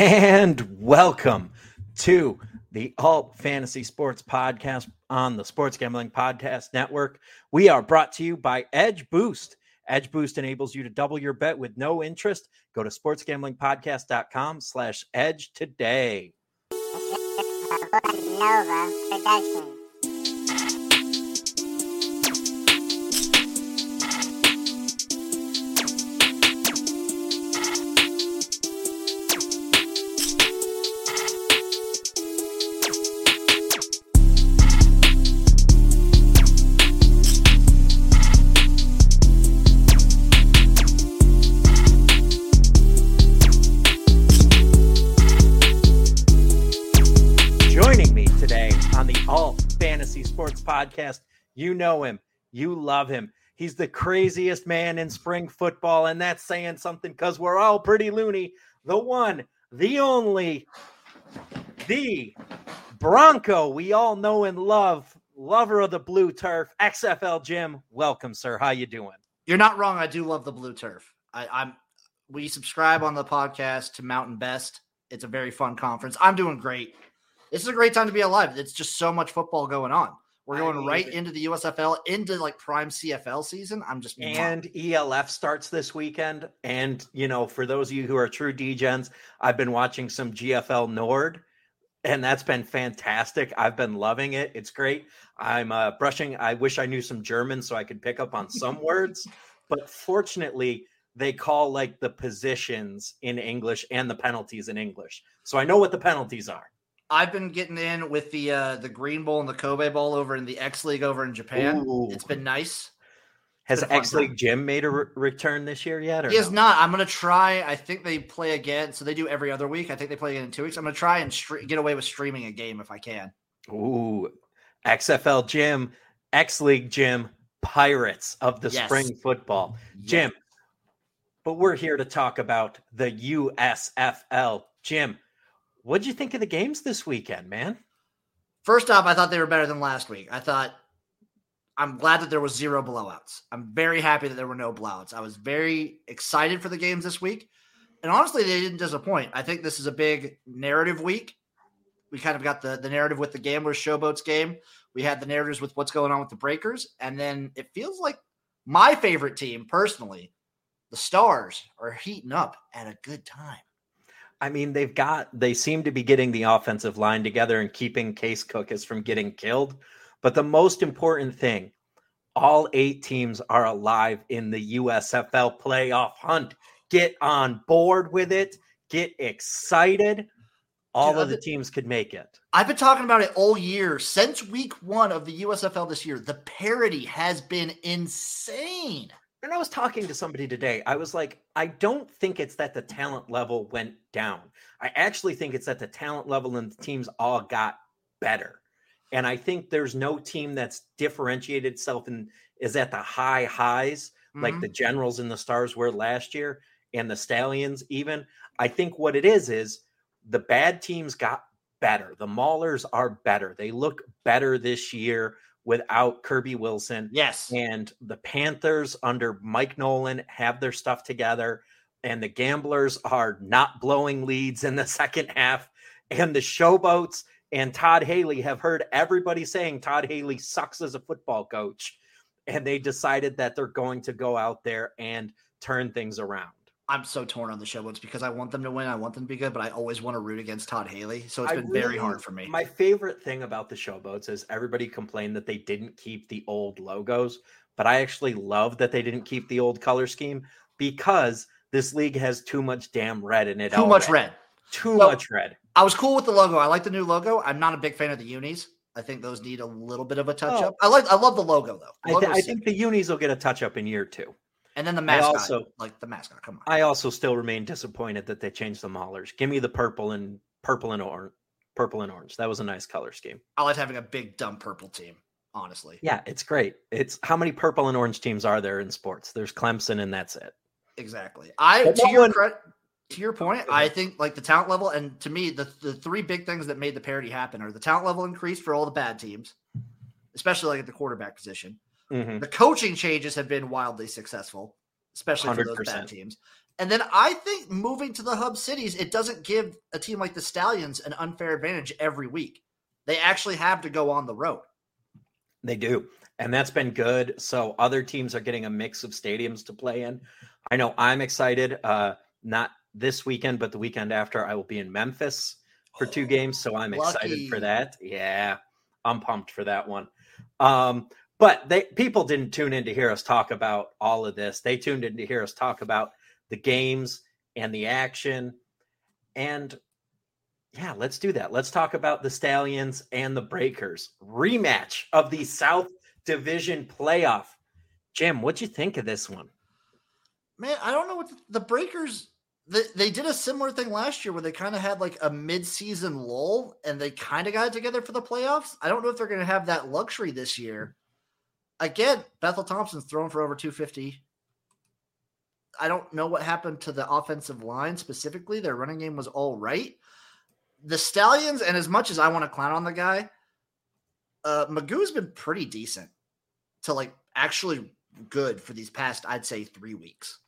And welcome to the Alt Fantasy Sports Podcast on the Sports Gambling Podcast Network. We are brought to you by Edge Boost. Edge Boost enables you to double your bet with no interest. Go to sportsgamblingpodcast.com slash edge today. Nova. Podcast, you know him, you love him. He's the craziest man in spring football, and that's saying something because we're all pretty loony. The one, the only, the Bronco we all know and love, lover of the blue turf, XFL Jim. Welcome, sir. How you doing? You're not wrong. I do love the blue turf. I, I'm. We subscribe on the podcast to Mountain West. It's a very fun conference. I'm doing great. This is a great time to be alive. It's just so much football going on. We're going right into the USFL, into like prime CFL season. I'm just And ELF starts this weekend. And, you know, for those of you who are true degens, I've been watching some GFL Nord, and that's been fantastic. I've been loving it. It's great. I'm uh, brushing. I wish I knew some German so I could pick up on some words. But fortunately, they call like the positions in English and the penalties in English. So I know what the penalties are. I've been getting in with the uh the Green Bowl and the Kobe Bowl over in the X League over in Japan. Ooh. It's been nice. Has been a fun X League. Jim made a re- return this year yet? Or He no? not. I'm gonna try. I think they play again. So they do every other week. I think they play again in two weeks. I'm gonna try and stre- get away with streaming a game if I can. Ooh, XFL Jim, X League Jim, Pirates of the Yes. spring football. Jim, but we're here to talk about the USFL. Jim, what'd you think of the games this weekend, man? First off, I thought they were better than last week. I thought I'm glad that there was zero blowouts. I'm very happy that there were no blowouts. I was very excited for the games this week. And honestly, they didn't disappoint. I think this is a big narrative week. We kind of got the, the narrative with the Gamblers Showboats game. We had the narratives with what's going on with the Breakers. And then it feels like my favorite team, personally, the Stars, are heating up at a good time. I mean, they've got they seem to be getting the offensive line together and keeping Case Cookus from getting killed. But the most important thing, all eight teams are alive in the USFL playoff hunt. Get on board with it. Get excited. All Dude, of the I've teams could make it. I've been talking about it all year since week one of the USFL this year. The parity has been insane. And I was talking to somebody today. I was like, I don't think it's that the talent level went down. I actually think it's that the talent level and the teams all got better. And I think there's no team that's differentiated itself and is at the high highs like Mhm. the Generals and the Stars were last year and the Stallions, even. I think what it is is the bad teams got better. The Maulers are better. They look better this year without Kirby Wilson. yes, And the Panthers under Mike Nolan have their stuff together. And the Gamblers are not blowing leads in the second half. And the Showboats and Todd Haley have heard everybody saying Todd Haley sucks as a football coach. And they decided that they're going to go out there and turn things around. I'm so torn on the Showboats because I want them to win. I want them to be good, but I always want to root against Todd Haley. So it's I been very hard for me. My favorite thing about the Showboats is everybody complained that they didn't keep the old logos, but I actually love that they didn't keep the old color scheme because this league has too much damn red in it. Too much red. Too much red. I was cool with the logo. I like the new logo. I'm not a big fan of the unis. I think those need a little bit of a touch Oh. up. I like. I love the logo though. The I, th- I think the unis will get a touch up in year two. And then the mascot, also- like the mascot. Come on. I also still remain disappointed that they changed the maulers. Give me the purple and purple and orange. Purple and orange. That was a nice color scheme. I like having a big dumb purple team. Honestly, Yeah, it's great. It's how many purple and orange teams are there in sports? There's Clemson, and that's it. Exactly. I But to your one- credit, to your point, I think like the talent level, and to me, the the three big things that made the parity happen are the talent level increase for all the bad teams, especially like at the quarterback position. Mhm. The coaching changes have been wildly successful, especially for those 100%. bad teams. And then I think moving to the hub cities, it doesn't give a team like the Stallions an unfair advantage every week. They actually have to go on the road. They do. And that's been good. So other teams are getting a mix of stadiums to play in. I know I'm excited. Uh, not this weekend, but the weekend after, I will be in Memphis for two games. So I'm Lucky. excited for that. Yeah, I'm pumped for that one. Um, but they people didn't tune in to hear us talk about all of this. They tuned in to hear us talk about the games and the action. And yeah, let's do that. Let's talk about the Stallions and the Breakers rematch of the South Division playoff. Jim, what'd you think of this one? Man, I don't know what the, the Breakers. They, they did a similar thing last year where they kind of had like a mid-season lull and they kind of got it together for the playoffs. I don't know if they're going to have that luxury this year. Again, Bethel Thompson's thrown for over 250. I don't know what happened to the offensive line specifically. Their running game was all right. The Stallions, and as much as I want to clown on the guy, uh, McGough's been pretty decent to like actually good for these past, I'd say, three weeks.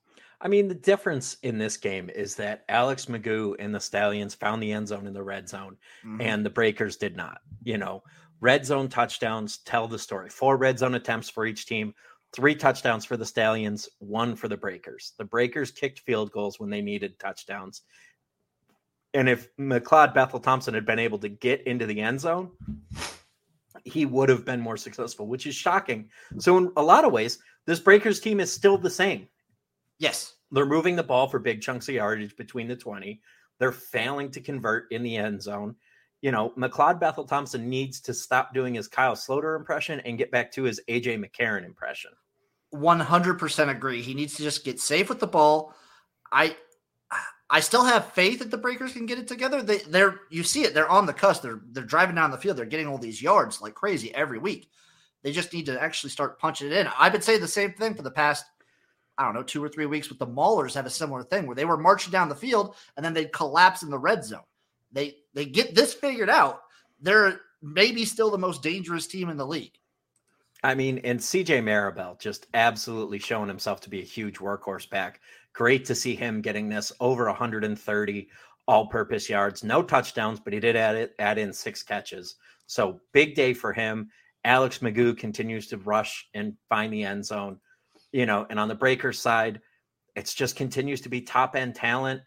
I mean, the difference in this game is that Alex McGough and the Stallions found the end zone in the red zone, Mhm. and the Breakers did not. You know, red zone touchdowns tell the story. Four red zone attempts for each team, three touchdowns for the Stallions, one for the Breakers. The Breakers kicked field goals when they needed touchdowns. And if McLeod Bethel Thompson had been able to get into the end zone, he would have been more successful, which is shocking. So, in a lot of ways, this Breakers team is still the same. yes, They're moving the ball for big chunks of yardage between the 20. They're failing to convert in the end zone. You know, McLeod Bethel Thompson needs to stop doing his Kyle Sloter impression and get back to his AJ McCarron impression. 100% agree. He needs to just get safe with the ball. I I still have faith that the Breakers can get it together. They they're you see it, they're on the cusp. They're they're driving down the field. They're getting all these yards like crazy every week. They just need to actually start punching it in. I've been saying the same thing for the past I don't know, two or three weeks with the Maulers have a similar thing where they were marching down the field and then they'd collapse in the red zone. They they get this figured out. They're maybe still the most dangerous team in the league. I mean, and CJ Marable just absolutely showing himself to be a huge workhorse back. Great to see him getting this over 130 all-purpose yards, no touchdowns, but he did add it add in six catches. So big day for him. Alex McGough continues to rush and find the end zone. You know, and on the Breakers side, it's just continues to be top end talent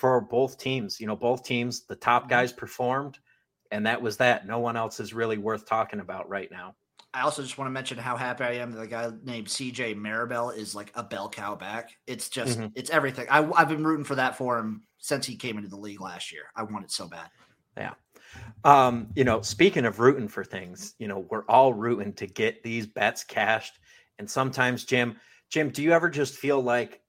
for both teams. You know, both teams, the top guys performed, and that was that. No one else is really worth talking about right now. I also just want to mention how happy I am that the guy named CJ Marable is like a bell cow back. It's just, Mhm. it's everything. I, I've been rooting for that for him since he came into the league last year. I want it so bad. Yeah. Um, you know, speaking of rooting for things, you know, we're all rooting to get these bets cashed. And sometimes, Jim, Jim, do you ever just feel like,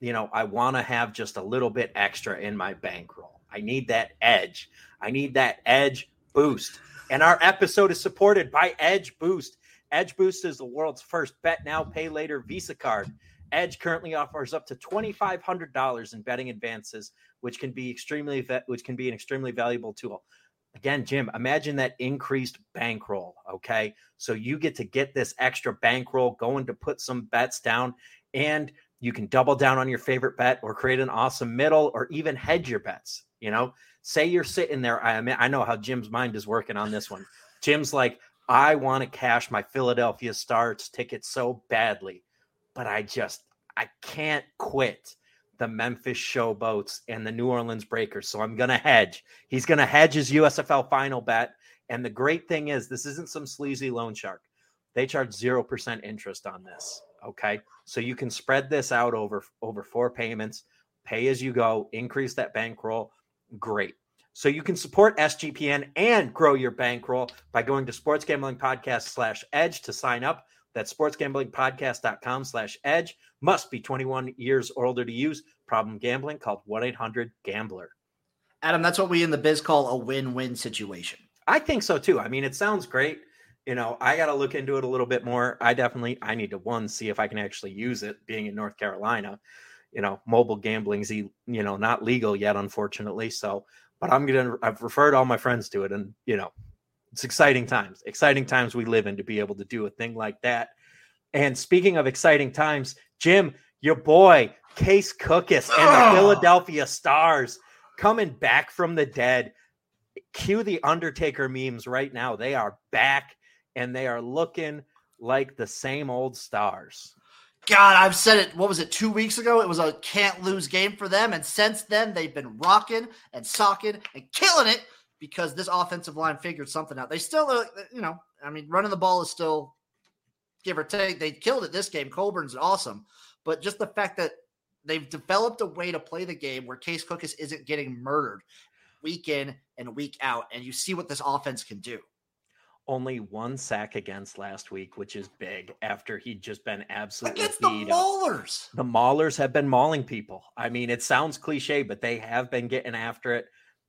you know, I want to have just a little bit extra in my bankroll? I need that edge. I need that edge boost. And our episode is supported by Edge Boost. Edge Boost is the world's first bet now, pay later Visa card. Edge currently offers up to $2,500 in betting advances, which can be extremely, which can be an extremely valuable tool again, Jim, imagine that increased bankroll. Okay. So you get to get this extra bankroll going to put some bets down, and you can double down on your favorite bet or create an awesome middle or even hedge your bets. You know, say you're sitting there. I mean, I know how Jim's mind is working on this one. Jim's like, I want to cash my Philadelphia Stars ticket so badly, but I just, I can't quit the Memphis Showboats and the New Orleans Breakers. So I'm going to hedge. He's going to hedge his USFL final bet. And the great thing is, this isn't some sleazy loan shark. They charge 0% interest on this. Okay. So you can spread this out over, over four payments, pay as you go, increase that bankroll. Great. So you can support SGPN and grow your bankroll by going to sports gambling podcast slash edge to sign up. That's sportsgamblingpodcast.com slash edge. Must be 21 years or older to use. Problem gambling called 1 800 Gambler. Adam, that's what we in the biz call a win win situation. I think so too. I mean, it sounds great. You know, I got to look into it a little bit more. I definitely, I need to one see if I can actually use it. Being in North Carolina, you know, mobile gambling's you know not legal yet, unfortunately. So, but I'm gonna, I've referred all my friends to it, and you know, it's exciting times. Exciting times we live in to be able to do a thing like that. And speaking of exciting times, Jim, your boy Case Cookus and the Philadelphia Stars coming back from the dead. Cue the Undertaker memes right now. They are back and they are looking like the same old stars. God, I've said it. What was it? Two weeks ago, it was a can't lose game for them, and since then they've been rocking and socking and killing it because this offensive line figured something out. They still, uh, you know, I mean, running the ball is still give or take. They killed it this game. Colburn's awesome, but just the fact that they've developed a way to play the game where Case Cookus isn't getting murdered week in and week out, and you see what this offense can do only one sack against last week, which is big after he'd just been absolutely against the Maulers. The Maulers have been mauling people. I mean, it sounds cliche, but they have been getting after it.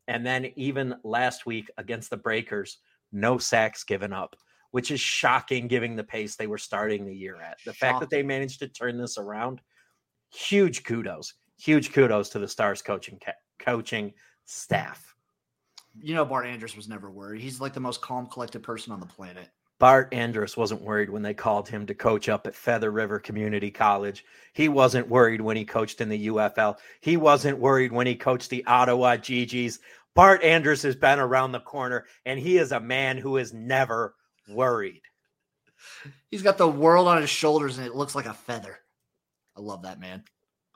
And then even last week against the Breakers, no sacks given up, which is shocking given the pace they were starting the year at. The shocking. fact that they managed to turn this around, huge kudos. Huge kudos to the Stars coaching coaching staff you know Bart Andrus was never worried. He's like the most calm, collected person on the planet. Bart Andrus wasn't worried when they called him to coach up at Feather River Community College. He wasn't worried when he coached in the UFL. He wasn't worried when he coached the Ottawa GGs. Bart Andrus has been around the corner, and he is a man who is never worried. He's got the world on his shoulders, and it looks like a feather. I love that man.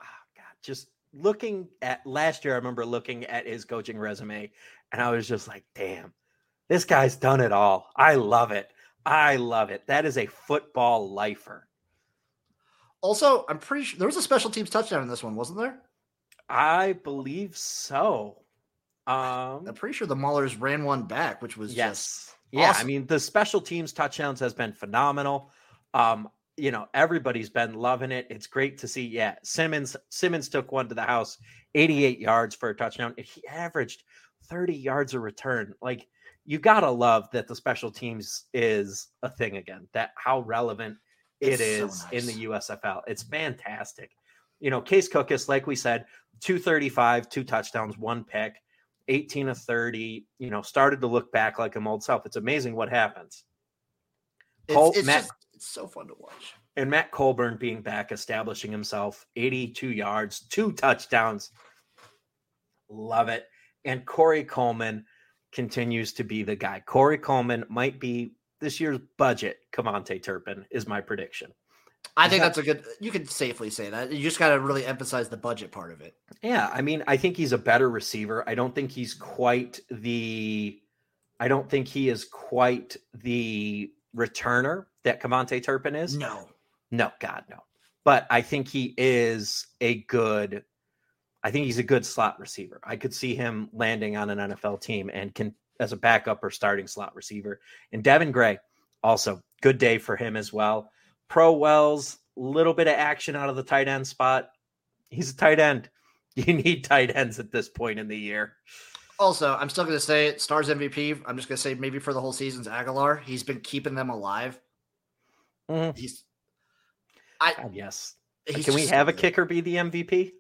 Oh, God, just looking at last year, I remember looking at his coaching resume and I was just like, damn, this guy's done it all. I love it. I love it. That is a football lifer. Also, I'm pretty sure there was a special teams touchdown in this one, wasn't there? I believe so. Um, I'm pretty sure the Maulers ran one back, which was yes, yeah. I mean, the special teams touchdowns has been phenomenal. Um, you know, everybody's been loving it. It's great to see. Yeah, Simmons Simmons took one to the house, 88 yards for a touchdown. He averaged 30 yards a return. Like you gotta love that the special teams is a thing again. That how relevant it it's is so nice. in the USFL. It's fantastic. You know, Case Cookus, like we said, 235, two touchdowns, one pick, 18 of 30. You know, started to look back like him old self. It's amazing what happens. It's, Col- it's, Matt, just, it's so fun to watch. And Matt Colburn being back, establishing himself, 82 yards, two touchdowns. Love it. And Corey Coleman continues to be the guy. Corey Coleman might be this year's budget. KaVontae Turpin is my prediction. I think that's a good. You can safely say that. You just got to really emphasize the budget part of it. Yeah, I mean, I think he's a better receiver. I don't think he's quite the. I don't think he is quite the returner that KaVontae Turpin is. No, no, God, no. But I think he is a good I think he's a good slot receiver. I could see him landing on an NFL team and can as a backup or starting slot receiver. And Devin Gray, also good day for him as well. Pro Wells, little bit of action out of the tight end spot. He's a tight end. You need tight ends at this point in the year. Also, I'm still going to say it. Stars MVP. I'm just going to say maybe for the whole season's Aguilar. He's been keeping them alive. Mm. He's. I God, yes. Can we have a kicker be the MVP?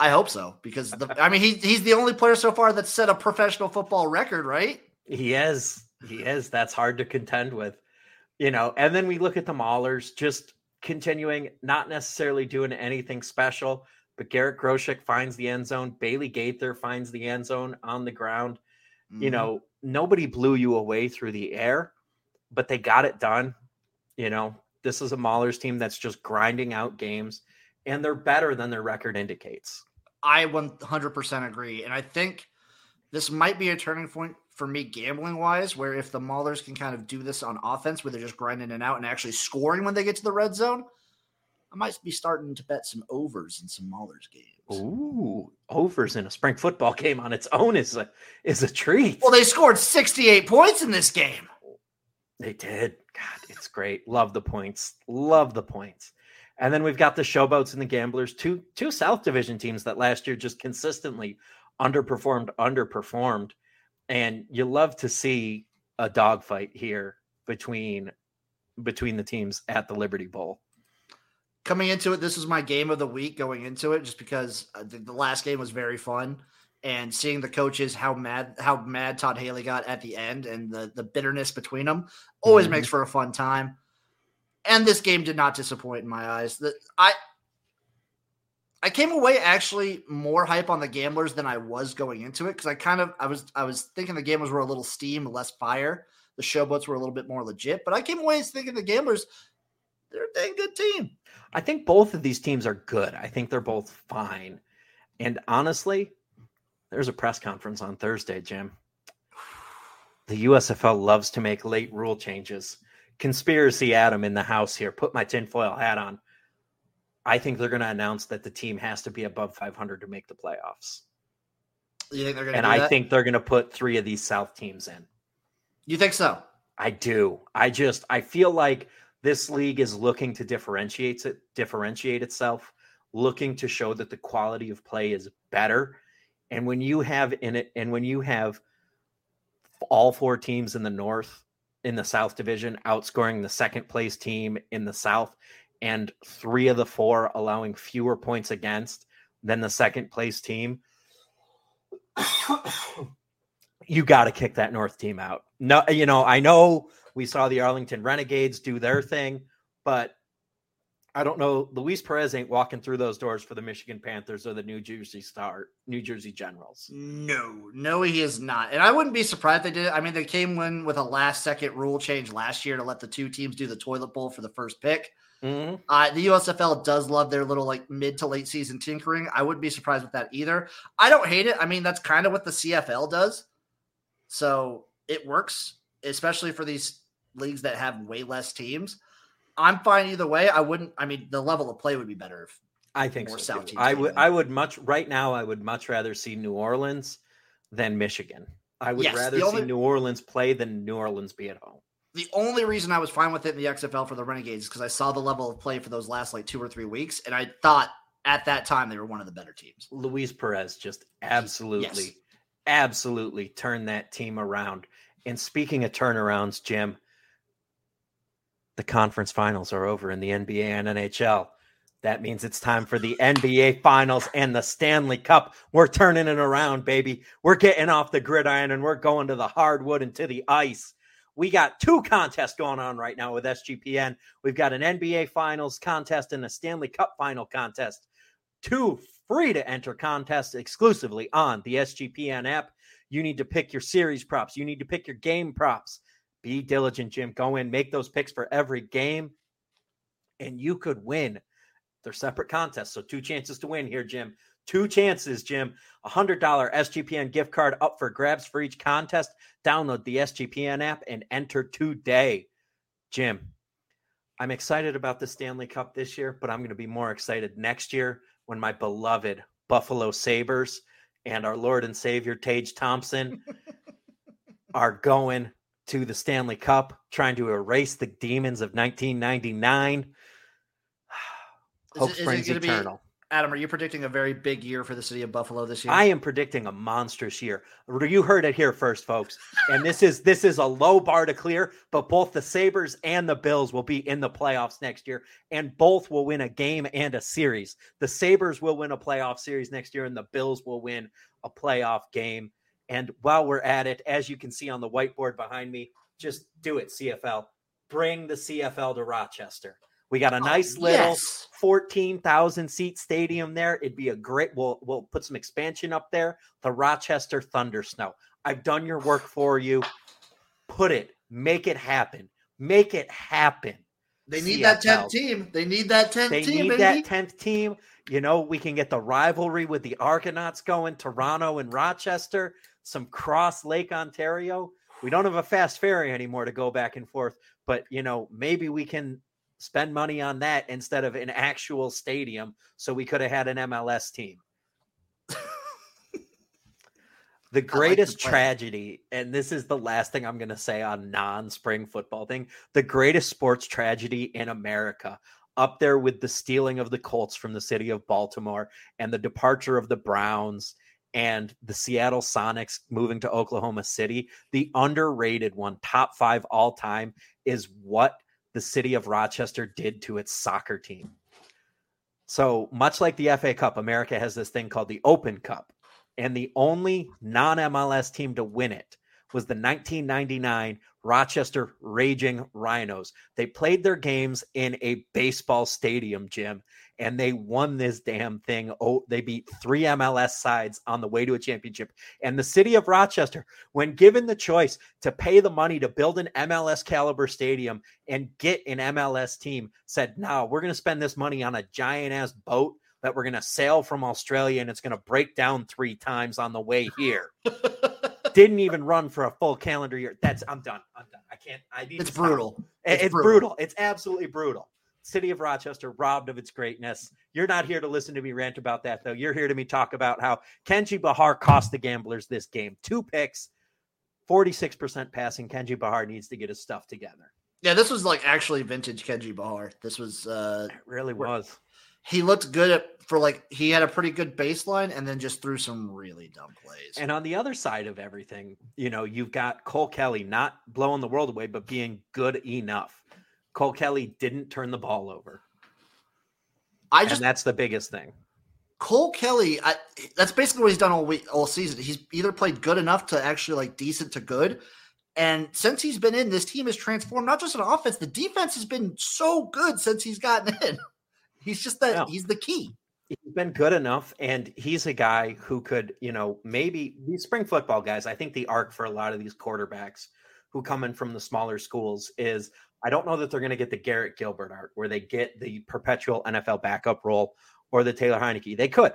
I hope so because the, I mean he he's the only player so far that's set a professional football record, right? He is. He is. That's hard to contend with. You know, and then we look at the Maulers just continuing, not necessarily doing anything special, but Garrett Groshek finds the end zone. Bailey Gaither finds the end zone on the ground. Mm-hmm. You know, nobody blew you away through the air, but they got it done. You know, this is a Maulers team that's just grinding out games, and they're better than their record indicates. I 100% agree. And I think this might be a turning point for me gambling wise, where if the Maulers can kind of do this on offense, where they're just grinding it out and actually scoring when they get to the red zone, I might be starting to bet some overs in some Maulers games. Ooh, overs in a spring football game on its own is a is a treat. Well, they scored 68 points in this game. They did. God, it's great. Love the points. Love the points. And then we've got the Showboats and the Gamblers, two two South Division teams that last year just consistently underperformed, underperformed. And you love to see a dogfight here between between the teams at the Liberty Bowl. Coming into it, this was my game of the week going into it, just because uh, the, the last game was very fun and seeing the coaches how mad how mad Todd Haley got at the end and the the bitterness between them always mm-hmm. makes for a fun time and this game did not disappoint in my eyes. That I I came away actually more hype on the gamblers than I was going into it because I kind of I was I was thinking the gamblers were a little steam, less fire. The showboats were a little bit more legit, but I came away thinking the gamblers they're a dang good team. I think both of these teams are good. I think they're both fine. And honestly, there's a press conference on Thursday, Jim. The USFL loves to make late rule changes. Conspiracy Adam in the house here. Put my tinfoil hat on. I think they're going to announce that the team has to be above 500 to make the playoffs. You think they're going to? And I that? think they're going to put three of these South teams in. You think so? I do. I just I feel like this league is looking to differentiate it, differentiate itself, looking to show that the quality of play is better. And when you have in it, and when you have all four teams in the North in the South Division outscoring the second place team in the South, and three of the four allowing fewer points against than the second place team, you got to kick that North team out. No, you know, I know we saw the Arlington Renegades do their thing, but I don't know. Luis Perez ain't walking through those doors for the Michigan Panthers or the New Jersey Star, New Jersey Generals. No, no, he is not. And I wouldn't be surprised they did it. I mean, they came in with a last second rule change last year to let the two teams do the toilet bowl for the first pick. Mm-hmm. Uh, the USFL does love their little like mid to late season tinkering. I wouldn't be surprised with that either. I don't hate it. I mean, that's kind of what the CFL does. So it works, especially for these leagues that have way less teams. I'm fine either way. I wouldn't. I mean, the level of play would be better if I think more so South teams. I would. I would much right now. I would much rather see New Orleans than Michigan. I would yes, rather only, see New Orleans play than New Orleans be at home. The only reason I was fine with it in the XFL for the Renegades is because I saw the level of play for those last like two or three weeks, and I thought at that time they were one of the better teams. Luis Perez just absolutely, yes. absolutely turned that team around. And speaking of turnarounds, Jim, the conference finals are over in the NBA and NHL. That means it's time for the NBA finals and the Stanley Cup. We're turning it around, baby. We're getting off the gridiron and we're going to the hardwood and to the ice. We got two contests going on right now with SGPN. We've got an NBA finals contest and a Stanley Cup final contest. Two free to enter contests exclusively on the SGPN app. You need to pick your series props, you need to pick your game props. Be diligent, Jim. Go in, make those picks for every game, and you could win. They're separate contests. So, two chances to win here, Jim. Two chances, Jim. A $100 SGPN gift card up for grabs for each contest. Download the SGPN app and enter today. Jim, I'm excited about the Stanley Cup this year, but I'm going to be more excited next year when my beloved Buffalo Sabres and our Lord and Savior Tage Thompson are going to the Stanley Cup, trying to erase the demons of 1999. Hope springs eternal. Be, Adam, are you predicting a very big year for the city of Buffalo this year? I am predicting a monstrous year. You heard it here first, folks. And this is this is a low bar to clear, but both the Sabres and the Bills will be in the playoffs next year, and both will win a game and a series. The Sabres will win a playoff series next year, and the Bills will win a playoff game. And while we're at it, as you can see on the whiteboard behind me, just do it, CFL. Bring the CFL to Rochester. We got a oh, nice oh, little yes. 14,000 seat stadium there. It'd be a great we'll we'll put some expansion up there. The Rochester Thunder Snow. I've done your work for you. Put it, make it happen. Make it happen. They need CFL. that 10th team. They need that 10th they team. They need that 10th team. You know, we can get the rivalry with the Argonauts going, Toronto and Rochester some cross Lake Ontario. We don't have a fast ferry anymore to go back and forth, but you know, maybe we can spend money on that instead of an actual stadium. So we could have had an MLS team. the greatest like the tragedy, and this is the last thing I'm going to say on non spring football thing the greatest sports tragedy in America, up there with the stealing of the Colts from the city of Baltimore and the departure of the Browns and the Seattle Sonics moving to Oklahoma City, the underrated one, top five all time, is what the city of Rochester did to its soccer team. So, much like the FA Cup, America has this thing called the Open Cup. And the only non MLS team to win it was the 1999 Rochester Raging Rhinos. They played their games in a baseball stadium, Jim, and they won this damn thing. Oh, they beat three MLS sides on the way to a championship. And the city of Rochester, when given the choice to pay the money to build an MLS caliber stadium and get an MLS team, said, No, we're going to spend this money on a giant ass boat that we're going to sail from Australia and it's going to break down three times on the way here. Didn't even run for a full calendar year. That's I'm done. I'm done. I can't. I need. It's brutal. It's, it's brutal. brutal. It's absolutely brutal. City of Rochester robbed of its greatness. You're not here to listen to me rant about that, though. You're here to me talk about how Kenji Bahar cost the Gamblers this game. Two picks, 46% passing. Kenji Bahar needs to get his stuff together. Yeah, this was like actually vintage Kenji Bahar. This was uh it really was. He looked good at, for like he had a pretty good baseline and then just threw some really dumb plays. And on the other side of everything, you know, you've got Cole Kelly not blowing the world away, but being good enough. Cole Kelly didn't turn the ball over. I just and that's the biggest thing. Cole Kelly, I, that's basically what he's done all week, all season. He's either played good enough to actually like decent to good, and since he's been in, this team has transformed. Not just an offense, the defense has been so good since he's gotten in. He's just the No. He's the key. He's been good enough, and he's a guy who could, you know, maybe these spring football guys. I think the arc for a lot of these quarterbacks who come in from the smaller schools is I don't know that they're going to get the Garrett Gilbert art where they get the perpetual NFL backup role or the Taylor Heinicke. They could.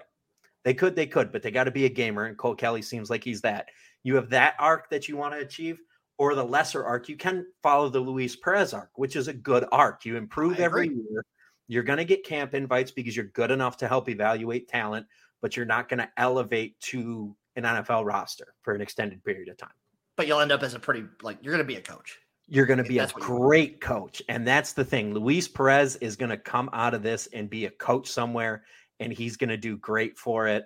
They could, they could, but they got to be a gamer. And Cole Kelly seems like he's that. You have that arc that you want to achieve, or the lesser arc. You can follow the Luis Perez arc, which is a good arc. You improve every year. You're going to get camp invites because you're good enough to help evaluate talent, but you're not going to elevate to an NFL roster for an extended period of time. But you'll end up as a pretty, like, you're going to be a coach you're going to be a great coach. And that's the thing. Luis Perez is going to come out of this and be a coach somewhere, and he's going to do great for it.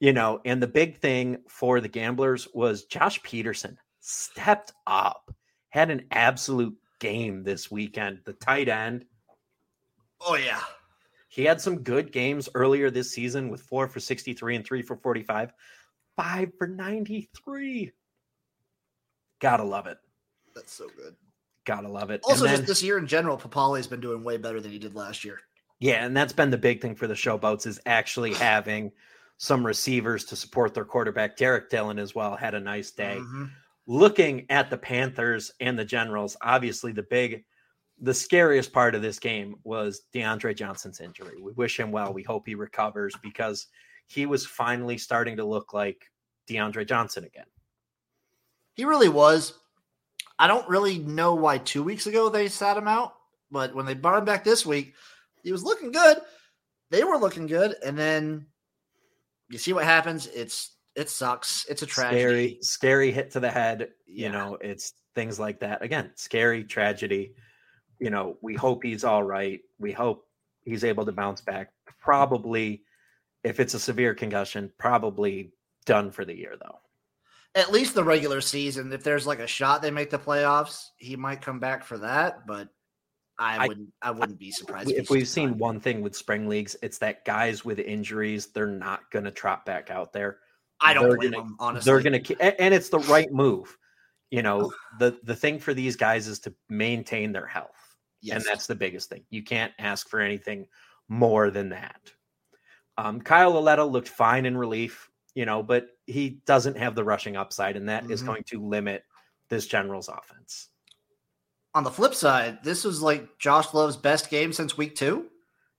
You know, and the big thing for the gamblers was Josh Peterson stepped up, had an absolute game this weekend. The tight end. Oh, yeah. He had some good games earlier this season with four for 63 and three for 45, five for 93. Gotta love it. That's so good. Gotta love it. Also, then, just this year in general, Papale's been doing way better than he did last year. Yeah, and that's been the big thing for the showboats is actually having some receivers to support their quarterback. Derek Dillon as well had a nice day. Mm-hmm. Looking at the Panthers and the Generals, obviously the big, the scariest part of this game was DeAndre Johnson's injury. We wish him well. We hope he recovers because he was finally starting to look like DeAndre Johnson again. He really was. I don't really know why two weeks ago they sat him out, but when they brought him back this week, he was looking good. They were looking good, and then you see what happens. It's it sucks. It's a tragedy. Scary, scary hit to the head. You yeah. know, it's things like that. Again, scary tragedy. You know, we hope he's all right. We hope he's able to bounce back. Probably, if it's a severe concussion, probably done for the year though at least the regular season. If there's like a shot they make the playoffs, he might come back for that. But I, wouldn't. I wouldn't be surprised if, if we've seen one thing with spring leagues. It's that guys with injuries, they're not going to trot back out there. I don't they're blame gonna, them. Honestly, they're going to, and it's the right move. You know, the the thing for these guys is to maintain their health, yes. and that's the biggest thing. You can't ask for anything more than that. Um, Kyle Lauletta looked fine in relief you know, but he doesn't have the rushing upside, and that mm-hmm. is going to limit this General's offense. On the flip side, this was like Josh Love's best game since week two.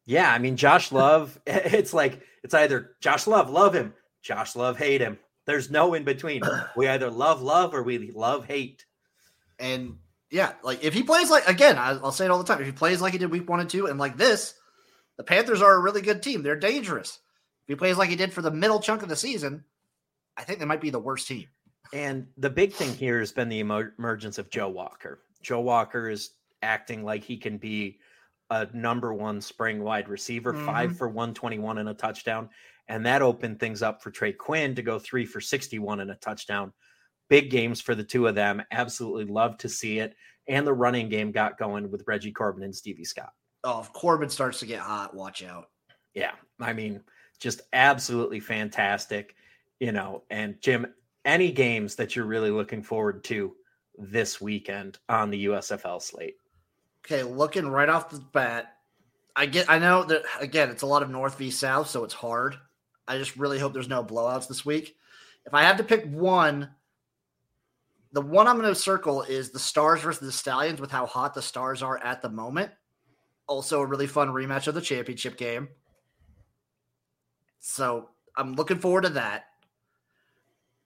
Yeah, I mean, Josh Love, it's like it's either Josh Love, love him, Josh Love, hate him. There's no in between. we either love love or we love hate. And yeah, like if he plays like again, I'll say it all the time. If he plays like he did week one and two, and like this, the Panthers are a really good team. They're dangerous. If he plays like he did for the middle chunk of the season, I think they might be the worst team. And the big thing here has been the emergence of Joe Walker. Joe Walker is acting like he can be a number one spring wide receiver, mm-hmm. five for 121 and a touchdown. And that opened things up for Trey Quinn to go three for 61 and a touchdown. Big games for the two of them. Absolutely love to see it. And the running game got going with Reggie Corbin and Stevie Scott. Oh, if Corbin starts to get hot, watch out. Yeah. I mean, just absolutely fantastic, you know. And Jim, any games that you're really looking forward to this weekend on the USFL slate. Okay, looking right off the bat, I get. I know that again, it's a lot of North v South, so it's hard. I just really hope there's no blowouts this week. If I have to pick one, the one I'm going to circle is the Stars versus the Stallions. With how hot the Stars are at the moment, also a really fun rematch of the championship game. So I'm looking forward to that.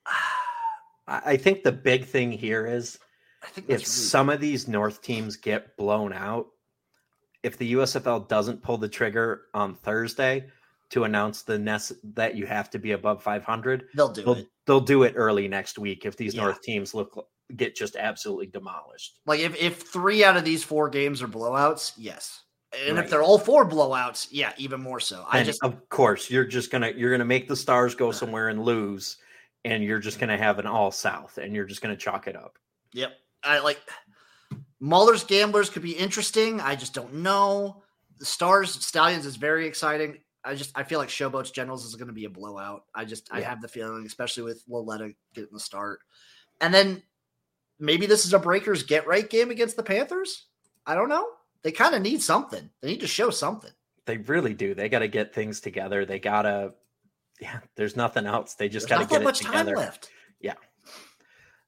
I think the big thing here is I think if really some of these North teams get blown out, if the USFL doesn't pull the trigger on Thursday to announce the nest that you have to be above 500, they'll do they'll, it. They'll do it early next week if these Yeah. North teams look get just absolutely demolished. Like if if three out of these four games are blowouts, yes. And Right. if they're all four blowouts, yeah, even more so. I And just of course you're just gonna you're gonna make the stars go uh-huh. somewhere and lose, and you're just gonna have an all south, and you're just gonna chalk it up. Yep. I like Maulers Gamblers could be interesting. I just don't know. The Stars Stallions is very exciting. I just I feel like Showboats Generals is going to be a blowout. I just I have the feeling, especially with Lauletta getting the start, and then maybe this is a Breakers get right game against the Panthers. I don't know. They kind of need something. They need to show something. They really do. They got to get things together. They gotta. Yeah, there's nothing else. They just got to get that it much time together. Yeah,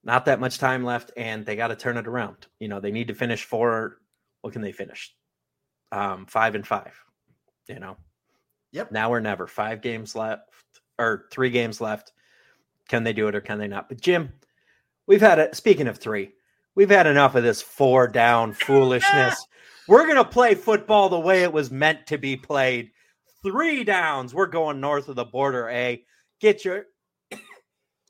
Not that much time left, and they got to turn it around. You know, they need to finish four. What can they finish? Um, five and five. You know. Yep. Now or never. Five games left, or three games left. Can they do it or can they not? But Jim, we've had it. Speaking of three, we've had enough of this four down foolishness. We're gonna play football the way it was meant to be played. Three downs. We're going north of the border. A get your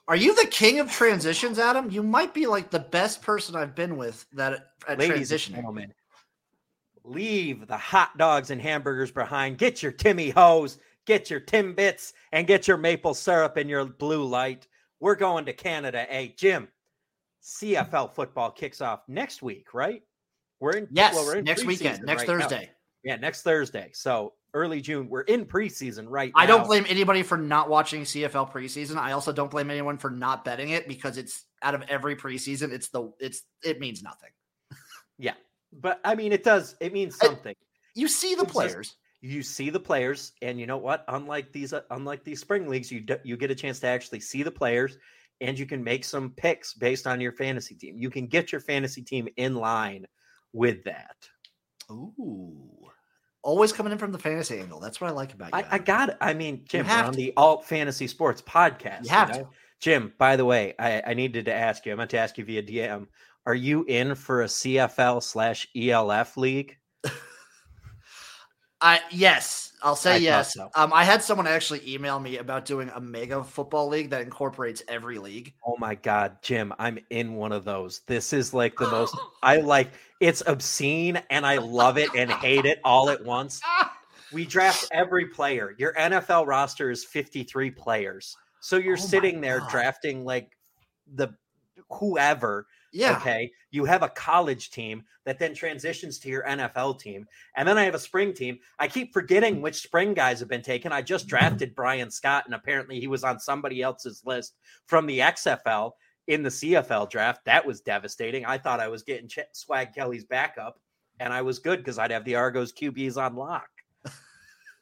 Are you the king of transitions, Adam? You might be like the best person I've been with that at ladies and gentlemen. Leave the hot dogs and hamburgers behind. Get your Timmy Ho's, get your Timbits, and get your maple syrup and your blue light. We're going to Canada. Hey, Jim, CFL football kicks off next week, right? We're in Yes, well, we're in next weekend, next right now. Thursday. Yeah, next Thursday. So early June. We're in preseason right I don't blame anybody for not watching CFL preseason. I also don't blame anyone for not betting it because it's out of every preseason, it's the it's it means nothing. Yeah, but I mean, it does. It means I- something. You see the It's just- players. you see the players and you know what unlike these uh, unlike these spring leagues you d- you get a chance to actually see the players and you can make some picks based on your fantasy team you can get your fantasy team in line with that Ooh. Always coming in from the fantasy angle. That's what I like about you. I, I got it i mean jim we're on to. the alt fantasy sports podcast You have know? to. jim by the way I, I needed to ask you i meant to ask you via dm are you in for a cfl slash elf league I yes, I'll say I yes. so. Um, I had someone actually email me about doing a mega football league that incorporates every league. Oh my god, Jim, I'm in one of those. This is like the most I like it's obscene and I love it and hate it all at once. We draft every player. Your NFL roster is 53 players. So you're Oh sitting there God. drafting like the whoever, Yeah. okay? You have a college team that then transitions to your NFL team. And then I have a spring team. I keep forgetting which spring guys have been taken. I just mm-hmm. drafted Brian Scott and apparently he was on somebody else's list from the XFL in the CFL draft. That was devastating. I thought I was getting Ch- Swag Kelly's backup, and I was good because I'd have the Argos QBs on lock.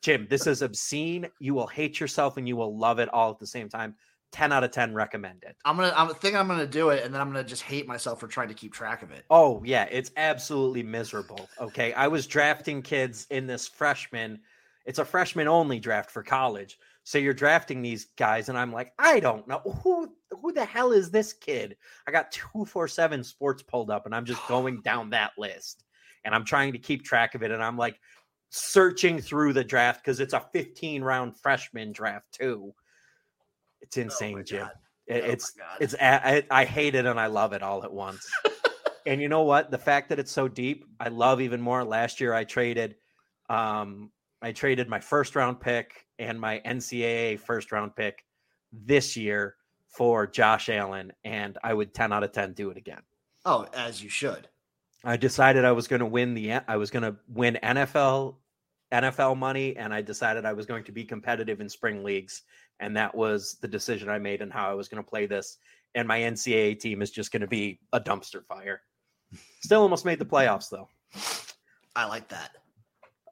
Jim, this is obscene. You will hate yourself and you will love it all at the same time. 10 out of 10 recommend it. I'm gonna I'm thinking I'm gonna do it and then I'm gonna just hate myself for trying to keep track of it. Oh, yeah, it's absolutely miserable. Okay. I was drafting kids in this freshman, it's a freshman only draft for college. So you're drafting these guys, and I'm like, I don't know who who the hell is this kid? I got 247 sports pulled up, and I'm just going down that list. And I'm trying to keep track of it. And I'm like searching through the draft because it's a 15 round freshman draft, too. It's insane, Oh Jim. It- Oh it's it's I, I hate it and I love it all at once. and you know what? The fact that it's so deep, I love even more. Last year I traded um I traded my first round pick and my NCAA first round pick this year for Josh Allen and I would 10 out of 10 do it again. Oh, as you should. I decided I was going to win the I was going to win NFL NFL money and I decided I was going to be competitive in spring leagues and that was the decision I made and how I was going to play this. And my NCAA team is just going to be a dumpster fire. Still almost made the playoffs though. I like that.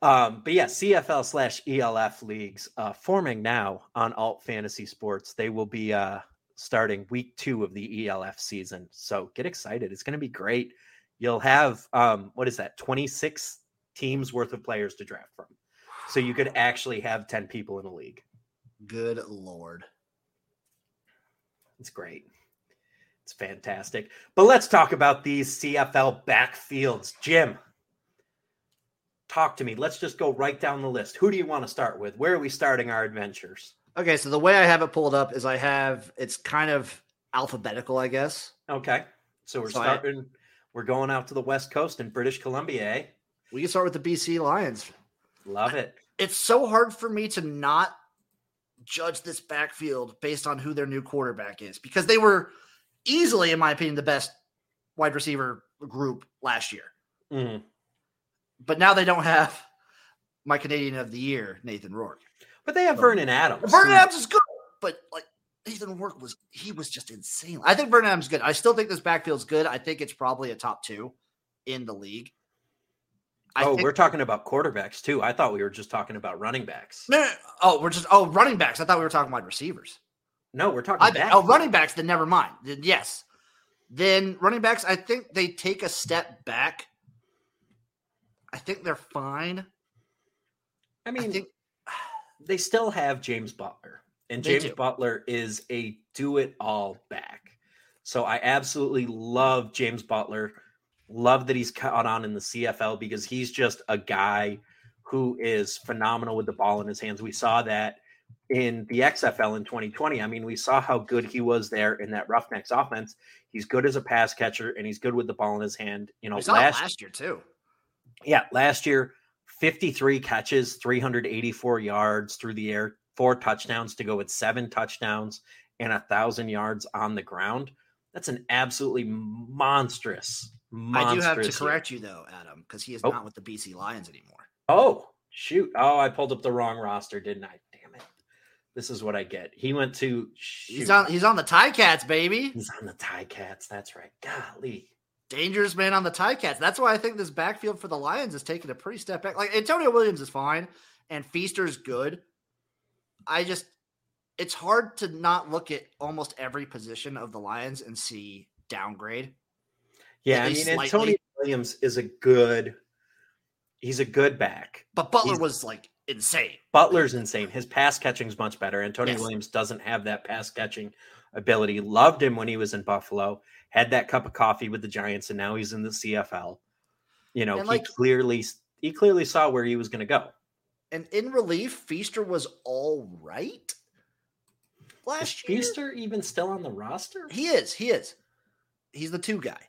Um, but yeah, CFL slash ELF leagues uh, forming now on Alt Fantasy Sports. They will be uh, starting week two of the ELF season. So get excited. It's going to be great. You'll have, um, what is that, 26 teams worth of players to draft from. So you could actually have 10 people in a league. Good Lord. It's great. It's fantastic. But let's talk about these CFL backfields. Jim, talk to me. Let's just go right down the list. Who do you want to start with? Where are we starting our adventures? Okay, so the way I have it pulled up is I have it's kind of alphabetical, I guess. Okay. So we're so starting, I, we're going out to the West Coast in British Columbia, eh? We can start with the BC Lions. Love it. It's so hard for me to not judge this backfield based on who their new quarterback is because they were easily, in my opinion, the best wide receiver group last year. Mm-hmm. But now they don't have my Canadian of the year, Nathan Rourke. But they have Vernon Adams. Vernon Adams is good, but like Nathan Rourke was, he was just insane. I think Vernon Adams is good. I still think this backfield's good. I think it's probably a top two in the league. I oh, we're talking about quarterbacks too. I thought we were just talking about running backs. No, no, oh, we're just oh running backs. I thought we were talking wide receivers. No, we're talking. I, oh, running backs. Then never mind. Then yes, then running backs. I think they take a step back. I think they're fine. I mean, I think, they still have James Butler, and James Butler is a do-it-all back. So I absolutely love James Butler Love that he's caught on in the CFL because he's just a guy who is phenomenal with the ball in his hands. We saw that in the XFL in 2020. I mean, we saw how good he was there in that Roughnecks offense. He's good as a pass catcher and he's good with the ball in his hand. You know, last, last year too. Yeah, last year, 53 catches, 384 yards through the air, four touchdowns to go with seven touchdowns and a thousand yards on the ground. That's an absolutely monstrous I do have to correct you though, Adam, because he is oh. not with the BC Lions anymore. Oh, shoot. Oh, I pulled up the wrong roster, didn't I? Damn it. This is what I get. He went to shoot. He's on he's on the Tie Cats, baby. He's on the Tie Cats. That's right. Golly. Dangerous man on the tie Cats. That's why I think this backfield for the Lions is taking a pretty step back. Like Antonio Williams is fine and Feaster's good. I just it's hard to not look at almost every position of the Lions and see downgrade. Yeah, I mean, slightly. Antonio Williams is a good. He's a good back, but Butler he's, was like insane. Butler's insane. His pass catching is much better. Antonio yes. Williams doesn't have that pass catching ability. Loved him when he was in Buffalo. Had that cup of coffee with the Giants, and now he's in the CFL. You know, and he like, clearly he clearly saw where he was going to go. And in relief, Feaster was all right last is year. Feaster even still on the roster? He is. He is. He's the two guy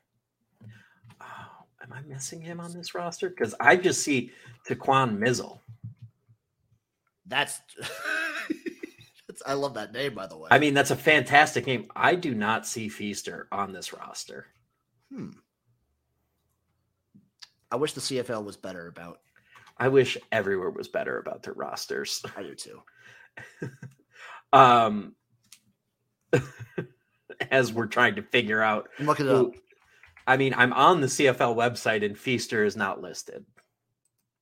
am I missing him on this roster? Because I just see Taquan Mizzell. That's, that's I love that name, by the way. I mean, that's a fantastic name. I do not see Feaster on this roster. Hmm. I wish the CFL was better about. I wish everywhere was better about their rosters. I do too. um, as we're trying to figure out, look it up. I mean, I'm on the CFL website and Feaster is not listed.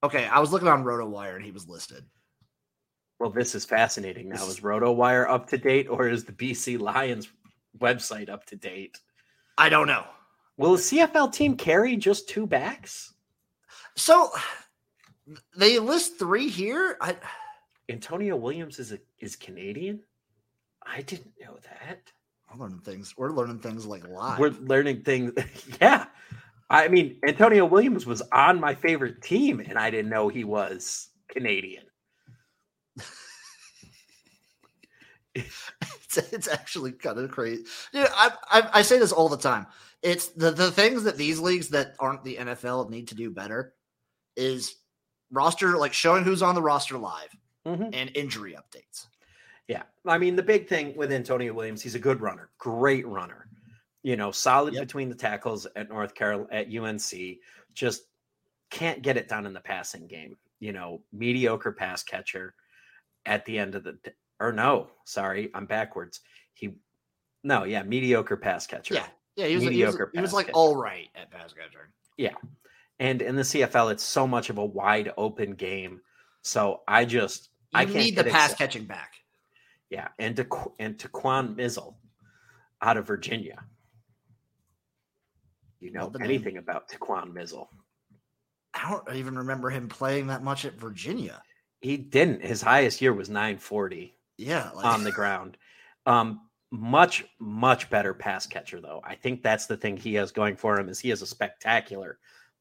Okay, I was looking on RotoWire and he was listed. Well, this is fascinating. Now, is RotoWire up to date or is the BC Lions website up to date? I don't know. Will the CFL team carry just two backs? So they list three here. I... Antonio Williams is a, is Canadian. I didn't know that. I'm learning things. We're learning things like live. We're learning things. yeah. I mean, Antonio Williams was on my favorite team, and I didn't know he was Canadian. it's, it's actually kind of crazy. Dude, I, I, I say this all the time. It's the, the things that these leagues that aren't the NFL need to do better is roster, like showing who's on the roster live mm-hmm. and injury updates. Yeah. I mean, the big thing with Antonio Williams, he's a good runner, great runner. You know, solid yep. between the tackles at North Carolina, at UNC, just can't get it done in the passing game. You know, mediocre pass catcher at the end of the or no, sorry, I'm backwards. He, no, yeah, mediocre pass catcher. Yeah, yeah, he was, he was, Mediocre he was like catcher. all right at pass catching. Yeah, and in the CFL, it's so much of a wide open game. So I just, You I can't need the pass excited. catching back. Yeah, and to and to Taquan Mizzell out of Virginia. You know Love the name. anything about Taquan Mizzell? I don't even remember him playing that much at Virginia. He didn't. His highest year was 940 Yeah, like, on the ground. Um, much much better pass catcher though. I think that's the thing he has going for him is he is a spectacular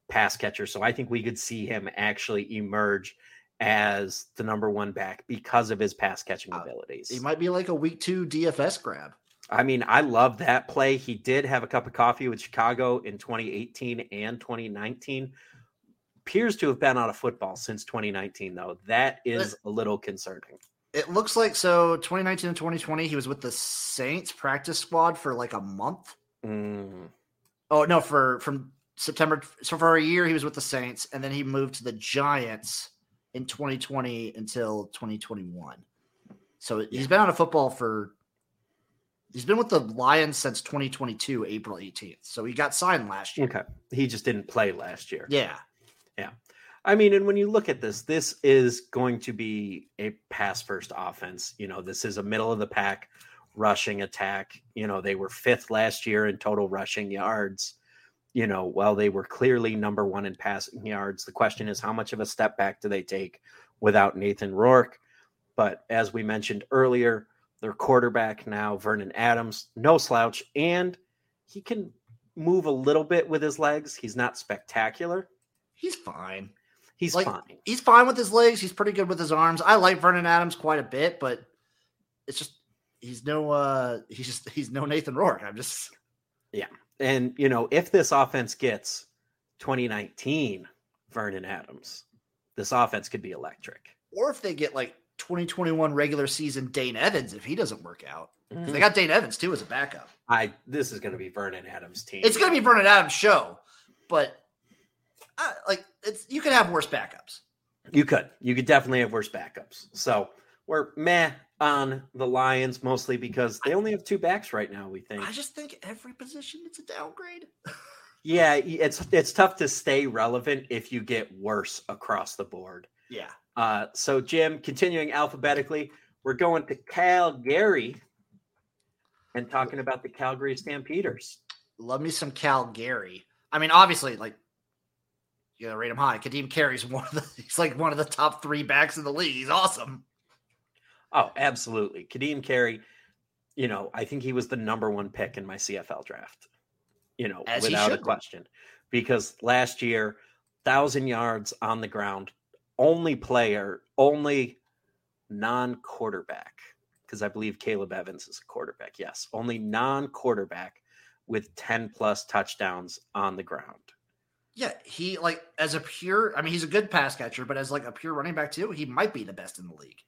pass catcher. So I think we could see him actually emerge as the number one back because of his pass catching Uh, abilities. he might be like a week two DFS grab. I mean, I love that play. He did have a cup of coffee with Chicago in 2018 and 2019. Appears to have been out of football since 2019, though. That is a little concerning. It looks like so 2019 and 2020, he was with the Saints practice squad for like a month. Mm, Oh no, for from September. So for a year, he was with the Saints, and then he moved to the Giants in 2020 until 2021. So he's been out of football for. He's been with the Lions since 2022, April 18th. So he got signed last year. okay. He just didn't play last year. Yeah. Yeah, I mean, and when you look at this, this is going to be a pass first offense. You know, this is a middle of the pack rushing attack. You know, they were fifth last year in total rushing yards. You know, well, they were clearly number one in passing yards. The question is, how much of a step back do they take without Nathan Rourke? But as we mentioned earlier, their quarterback now, Vernon Adams, no slouch, and he can move a little bit with his legs. He's not spectacular. he's fine. He's Like- fine. He's fine with his legs. He's pretty good with his arms. I like Vernon Adams quite a bit, but it's just he's no uh he's just he's no Nathan Rourke. I'm just And you know, if this offense gets 2019 Vernon Adams, this offense could be electric. or if they get like 2021 regular season Dane Evans if he doesn't work out, Mm-hmm. They got Dane Evans too as a backup. I this is going to be Vernon Adams' team. It's going to be Vernon Adams' show, but uh, like it's you could have worse backups. You could. You could definitely have worse backups. So we're meh on the Lions mostly because they only have two backs right now. We think. I just think every position it's a downgrade. Yeah, it's it's tough to stay relevant if you get worse across the board. Yeah. Uh, so Jim, continuing alphabetically, we're going to Calgary and talking about the Calgary Stampeders. Love me some Calgary. I mean, obviously, like you gotta rate him high. Kadeem Carey's one of the he's like one of the top three backs in the league. He's awesome. Oh, absolutely. Kadeem Carey, you know, I think he was the number one pick in my CFL draft, you know, As without a question. Because last year, thousand yards on the ground, only player, only non quarterback, because I believe Caleb Evans is a quarterback. Yes, only non quarterback with 10 plus touchdowns on the ground. Yeah, he like as a pure. I mean, he's a good pass catcher, but as like a pure running back too, he might be the best in the league.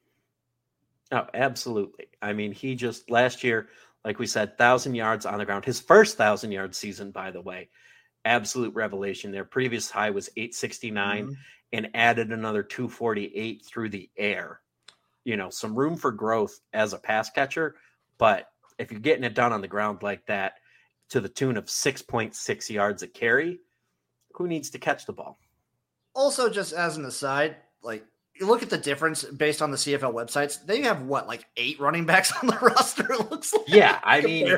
Oh, absolutely. I mean, he just last year, like we said, thousand yards on the ground. His first thousand yard season, by the way, absolute revelation. Their previous high was 869 Mhm. and added another 248 through the air. You know, some room for growth as a pass catcher, but if you're getting it done on the ground like that to the tune of 6.6 yards a carry, who needs to catch the ball? Also, just as an aside, like you look at the difference based on the CFL websites. They have what like eight running backs on the roster. It looks like Yeah, I mean.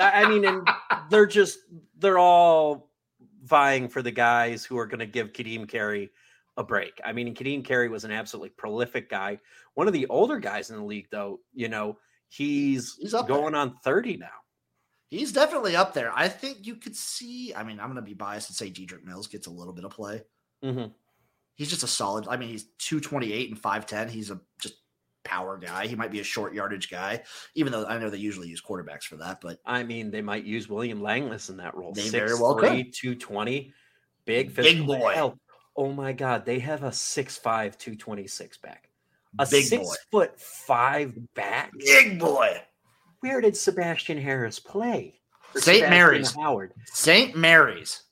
I mean, and they're just they're all vying for the guys who are going to give Kadeem Carey a break. I mean, Kadeem Carey was an absolutely prolific guy. One of the older guys in the league, though. You know, he's, He's up there. going on thirty now. He's definitely up there. I think you could see. I mean, I'm going to be biased and say Dedrick Mills gets a little bit of play. Mhm. He's just a solid. I mean, he's 228 and 5'10. He's a just power guy. He might be a short yardage guy, even though I know they usually use quarterbacks for that. But I mean, they might use William Langless in that role. They very well could. 220, big, Big physical. boy. Hell, Oh my God, they have a 6'5", 226 back. A Big six boy. foot five back. big boy, Where did Sebastian Harris play? St. Mary's. Howard. St. Mary's,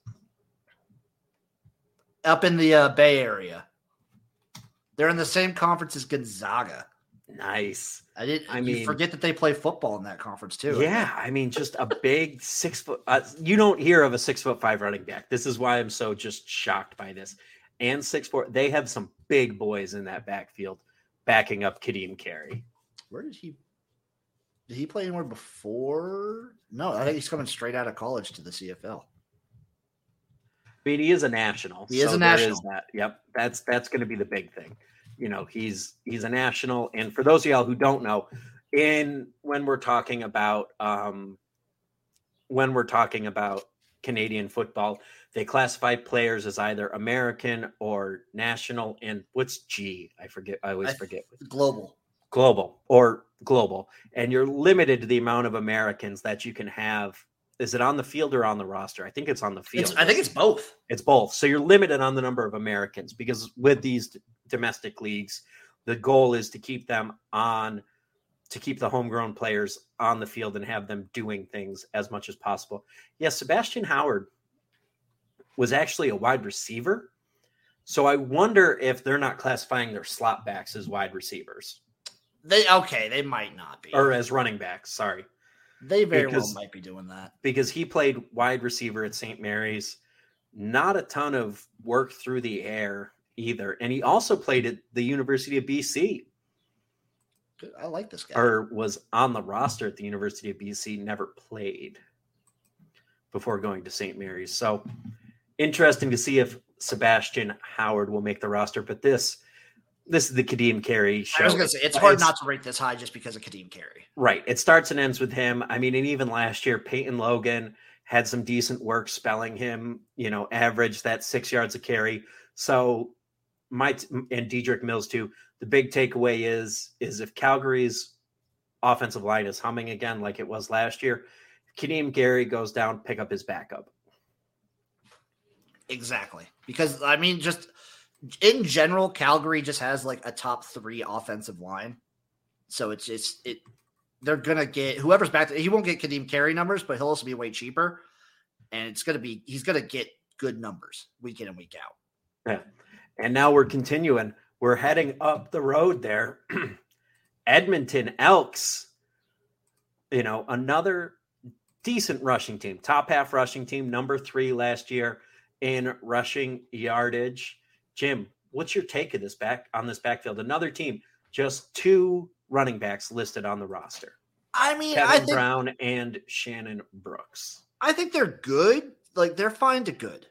up in the uh, Bay Area. They're in the same conference as Gonzaga. Nice. I did. I I mean- mean, forget that they play football in that conference too. Yeah, I mean, just a big six foot. Uh, you don't hear of a six foot five running back. This is why I'm so just shocked by this. And six four, they have some big boys in that backfield, backing up Kadeem Carey. Where did he? Did he play anywhere before? No, I think he's coming straight out of college to the CFL. I mean, he is a national. He is a national. that. Yep, that's that's going to be the big thing. You know, he's he's a national. And for those of y'all who don't know, in when we're talking about um, when we're talking about Canadian football, they classify players as either American or national. And what's G? I forget. I always forget. Global. Global or global, and you're limited to the amount of Americans that you can have. Is it on the field or on the roster? I think it's on the field. It's, I think it's both. It's both. So you're limited on the number of Americans because with these domestic leagues, the goal is to keep them on, to keep the homegrown players on the field and have them doing things as much as possible. Yes, Sebastian Howard was actually a wide receiver. So I wonder if they're not classifying their slot backs as wide receivers They okay. They might not be. or as running backs. Sorry. They very because- well might be doing that. because he played wide receiver at St. Mary's. Not a ton of work through the air either. And he also played at the University of BC. I like this guy. or was on the roster at the University of BC, never played before going to St. Mary's. So interesting to see if Sebastian Howard will make the roster. But this this is the Kadeem Carey show. I was going to say it's hard It's- not to rate this high just because of Kadeem Carey. Right. It starts and ends with him. I mean, and even last year, Peyton Logan had some decent work spelling him, you know, average that six yards a carry. So my and Dedrick Mills too. The big takeaway is is if Calgary's offensive line is humming again like it was last year, Kadeem Carey goes down, pick up his backup. Exactly. Because I mean, just in general, Calgary just has like a top three offensive line. So it's just it they're gonna get whoever's back he won't get Kadeem Carey numbers, but he'll also be way cheaper. And it's gonna be he's gonna get good numbers week in and week out. Yeah. And now we're continuing. We're heading up the road there. Edmonton Elks, you know, another decent rushing team, top half rushing team, number three last year in rushing yardage. Jim, what's your take of this back on this backfield? Another team, just two running backs listed on the roster. I mean, Kevin I think Brown and Shannon Brooks. I think they're good. Like they're fine to good.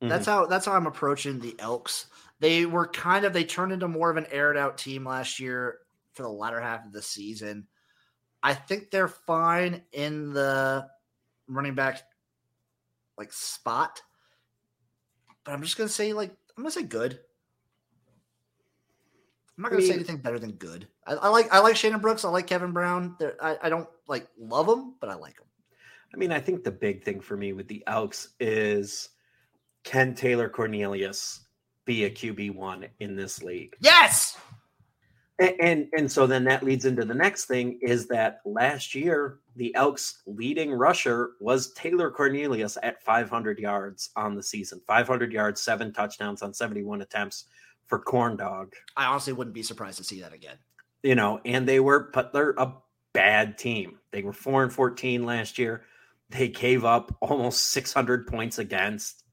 That's Mm-hmm. how that's how I'm approaching the Elks. They were kind of they turned into more of an aired out team last year for the latter half of the season. I think they're fine in the running back like spot. But I'm just gonna say like I'm gonna say good. I'm not gonna say mean- anything better than good. I, I like I like Shannon Brooks. I like Kevin Brown. I, I don't like love them, but I like them. I mean, I think the big thing for me with the Elks is can Taylor Cornelius be a QB one in this league? Yes. And, and and so then that leads into the next thing is that last year the Elks leading rusher was Taylor Cornelius at 500 yards on the season. 500 yards, seven touchdowns on 71 attempts for Corn Dog. I honestly wouldn't be surprised to see that again. You know, and they were but they're a bad team. They were 4 and 14 last year. They gave up almost 600 points against.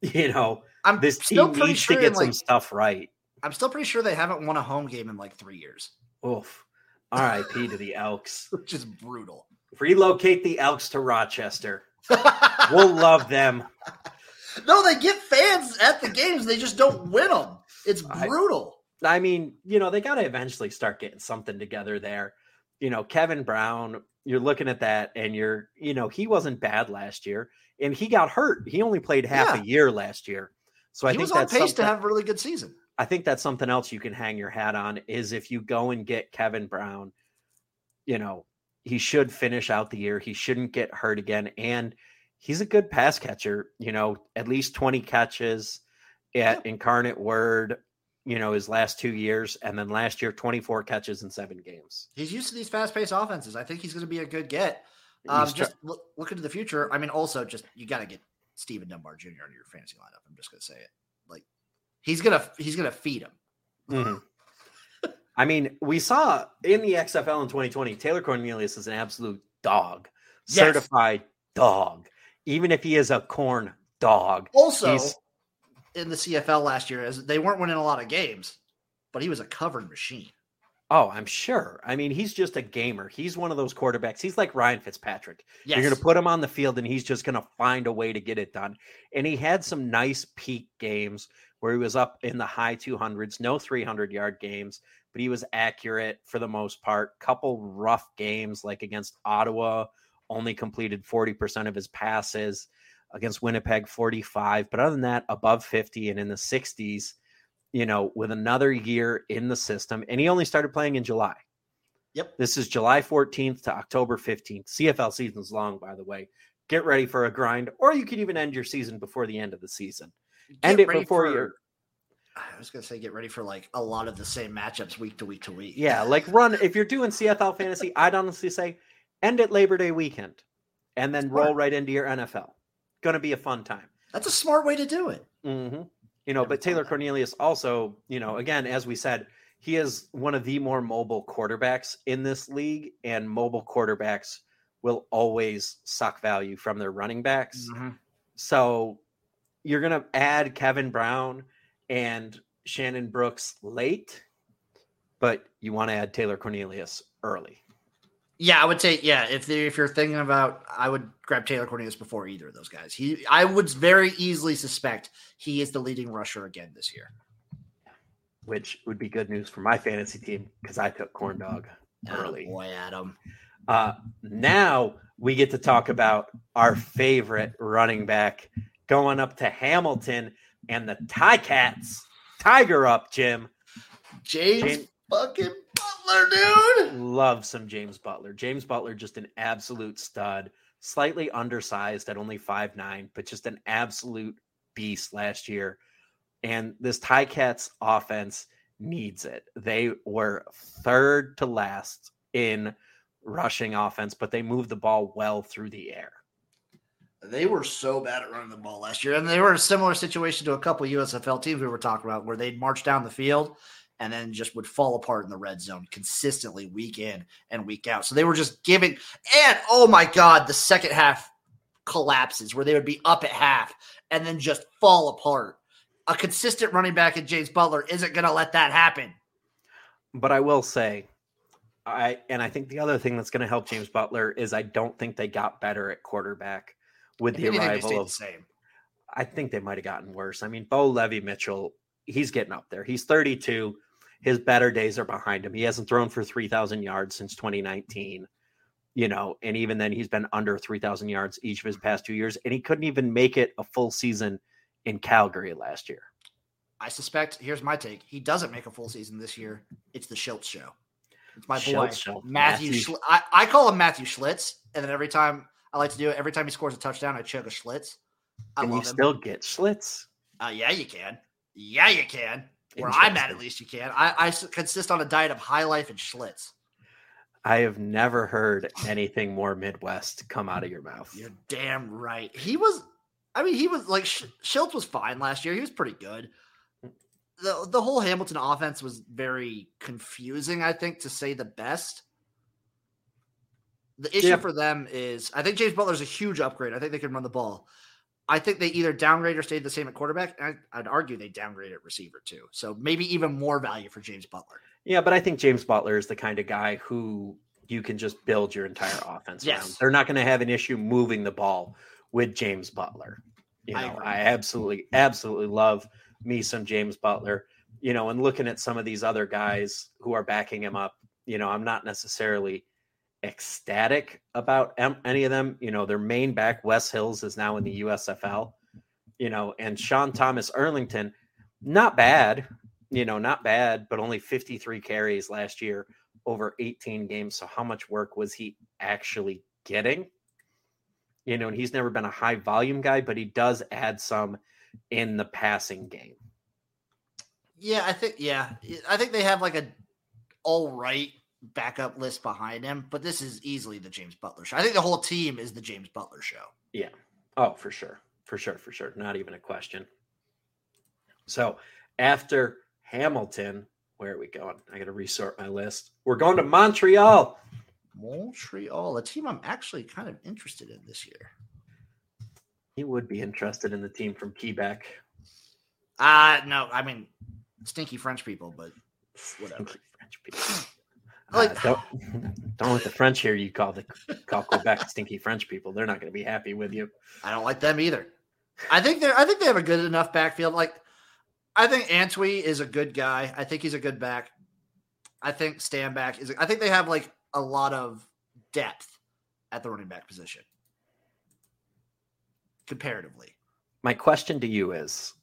You know, I'm this team needs sure to get in, some like, stuff right. I'm still pretty sure they haven't won a home game in like three years, Oof. RIP to the Elks. which is brutal. Relocate the Elks to Rochester. We'll love them. no, they get fans at the games. They just don't win them. It's brutal. I mean, you know, they got to eventually start getting something together there. You know, Kevin Brown, you're looking at that and you're, you know, he wasn't bad last year and he got hurt. He only played half Yeah. a year last year. So I he think was on that's pace to have a really good season. I think that's something else you can hang your hat on is if you go and get Kevin Brown, you know, he should finish out the year. He shouldn't get hurt again. And he's a good pass catcher, you know, at least 20 catches at Incarnate Word, you know, his last two years. And then last year, 24 catches in seven games. He's used to these fast paced offenses. I think he's going to be a good get. Um, try- just look, look into the future. I mean, also just you got to get Steven Dunbar Jr. into your fantasy lineup. I'm just going to say it. He's gonna he's gonna feed him. Mhm. I mean, we saw in the XFL in 2020, Taylor Cornelius is an absolute dog, Yes. certified dog. Even if he is a corn dog, Also, He's- in the CFL last year, as they weren't winning a lot of games, but he was a covered machine. Oh, I'm sure. I mean, he's just a gamer. He's one of those quarterbacks. He's like Ryan Fitzpatrick. Yes. You're going to put him on the field and he's just going to find a way to get it done. And he had some nice peak games where he was up in the high 200s, no 300 yard games, but he was accurate for the most part. Couple rough games like against Ottawa, only completed 40% of his passes. Against Winnipeg, 45. But other than that, above 50 and in the 60s, you know, with another year in the system. And he only started playing in July. Yep. This is July 14th to October 15th. CFL season's long, by the way. Get ready for a grind, or you could even end your season before the end of the season. End it before for- you're I was gonna say get ready for like a lot of the same matchups week to week to week. yeah, like run if you're doing CFL fantasy, I'd honestly say end it Labor Day weekend and then roll Smart. right into your NFL. Gonna be a fun time. that's a smart way to do it. hmm You know, but Taylor. Cornelius also, you know, again, as we said, he is one of the more mobile quarterbacks in this league, and mobile quarterbacks will always suck value from their running backs. So you're going to add Kevin Brown and Shannon Brooks late, but you want to add Taylor Cornelius early. Yeah, I would say yeah. If they, if you're thinking about, I would grab Taylor Cornelius before either of those guys. He, I would very easily suspect he is the leading rusher again this year. Which would be good news for my fantasy team because I took Corn Dog early. boy, Adam. Uh, now we get to talk about our favorite running back going up to Hamilton and the Tie Cats. Tiger up, Jim. James, James- fucking Butler, dude. Love some James Butler. James Butler, just an absolute stud, slightly undersized at only five nine, but just an absolute beast last year. And this Tie Cats offense needs it. They were third to last in rushing offense, but they moved the ball well through the air. They were so bad at running the ball last year, and they were in a similar situation to a couple USFL teams we were talking about, where they'd march down the field and then just would fall apart in the red zone consistently week in and week out. So they were just giving, and oh my god, the second half collapses where they would be up at half and then just fall apart. A consistent running back in James Butler isn't going to let that happen. But I will say, I and I think the other thing that's going to help James Butler is I don't think they got better at quarterback with the If anything, they arrival of the same. I think they might have gotten worse. I mean, Bo Levi Mitchell, he's getting up there. He's 32. His better days are behind him. He hasn't thrown for 3,000 yards since 2019, you know, and even then he's been under 3,000 yards each of his past two years. And he couldn't even make it a full season in Calgary last year. I suspect. Here's my take: he doesn't make a full season this year. It's the Shiltz show. It's my boy Shiltz. Matthew. Matthew- Schl- I, I call him Matthew Schlitz, and then every time I like to do it, every time he scores a touchdown, I chug a Schlitz. I Can you him. still get Schlitz? uh, yeah, you can. Yeah, you can. Where I'm at, at least you can. I, I consist on a diet of High Life and Schlitz. I have never heard anything more Midwest come out of your mouth. You're damn right. He was. I mean, he was like Sch- Shiltz was fine last year. He was pretty good. the The whole Hamilton offense was very confusing. I think to say the best. The issue Yeah. for them is I think James Butler's a huge upgrade. I think they can run the ball. I think they either downgrade or stayed the same at quarterback. And I, I'd argue they downgrade at receiver too. So maybe even more value for James Butler. Yeah, but I think James Butler is the kind of guy who you can just build your entire offense around. They're not going to have an issue moving the ball with James Butler. You know, agree. I, absolutely, absolutely love me some James Butler. You know, and looking at some of these other guys who are backing him up, you know, I'm not necessarily ecstatic about any of them. You know, their main back, Wes Hills, is now in the USFL. You know, and Sean Thomas Erlington, not bad you know, not bad, but only 53 carries last year over 18 games. So how much work was he actually getting? You know, and he's never been a high volume guy, but he does add some in the passing game. Yeah, I think yeah, I think they have like a all right backup list behind him, but this is easily the James Butler show. I think the whole team is the James Butler show. Yeah. Oh, for sure. For sure. For sure. Not even a question. So after Hamilton, where are we going? I got to resort my list. We're going to Montreal. Montreal, a team I'm actually kind of interested in this year. He would be interested in the team from Quebec. Uh no, I mean stinky French people, but whatever. French people. Like, uh, don't, don't let the French hear you call the call Quebec stinky French people. They're not going to be happy with you. I don't like them either. I think they're. I think they have a good enough backfield. Like, I think Antwi is a good guy. I think he's a good back. I think Stanback is. I think they have like a lot of depth at the running back position comparatively. My question to you is: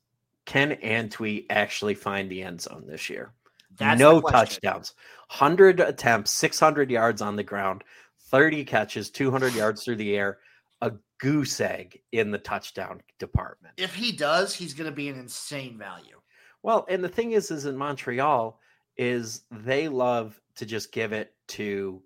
Can Antwi actually find the end zone this year? That's no touchdowns, 100 attempts, 600 yards on the ground, 30 catches, 200 yards through the air, a goose egg in the touchdown department. If he does, he's going to be an insane value. Well, and the thing is, is in Montreal, is they love to just give it to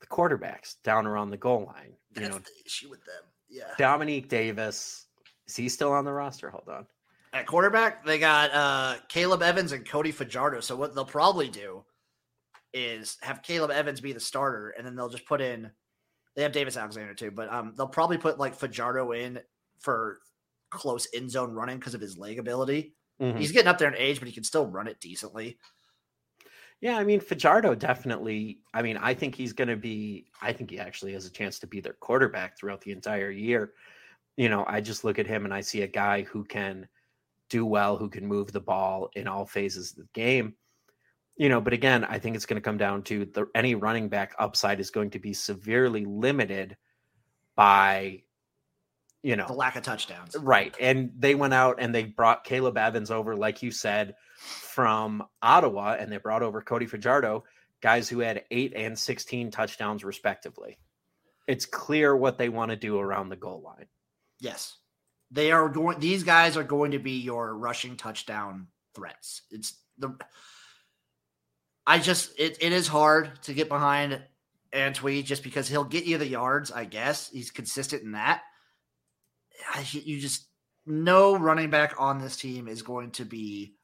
the quarterbacks down around the goal line. That's you know, the issue with them. Yeah. Dominique Davis, is he still on the roster? Hold on. At quarterback, they got uh, Caleb Evans and Cody Fajardo. So what they'll probably do is have Caleb Evans be the starter, and then they'll just put in. They have Davis Alexander too, but um, they'll probably put like Fajardo in for close end zone running because of his leg ability. Mm-hmm. He's getting up there in age, but he can still run it decently. Yeah, I mean Fajardo definitely. I mean, I think he's going to be. I think he actually has a chance to be their quarterback throughout the entire year. You know, I just look at him and I see a guy who can do well, who can move the ball in all phases of the game. You know, but again, I think it's going to come down to the any running back upside is going to be severely limited by you know the lack of touchdowns. Right. And they went out and they brought Caleb Evans over, like you said, from Ottawa, and they brought over Cody Fajardo, guys who had eight and 16 touchdowns respectively. It's clear what they want to do around the goal line. Yes. They are going. These guys are going to be your rushing touchdown threats. It's the. I just it, it is hard to get behind Antwi just because he'll get you the yards. I guess he's consistent in that. You just no running back on this team is going to be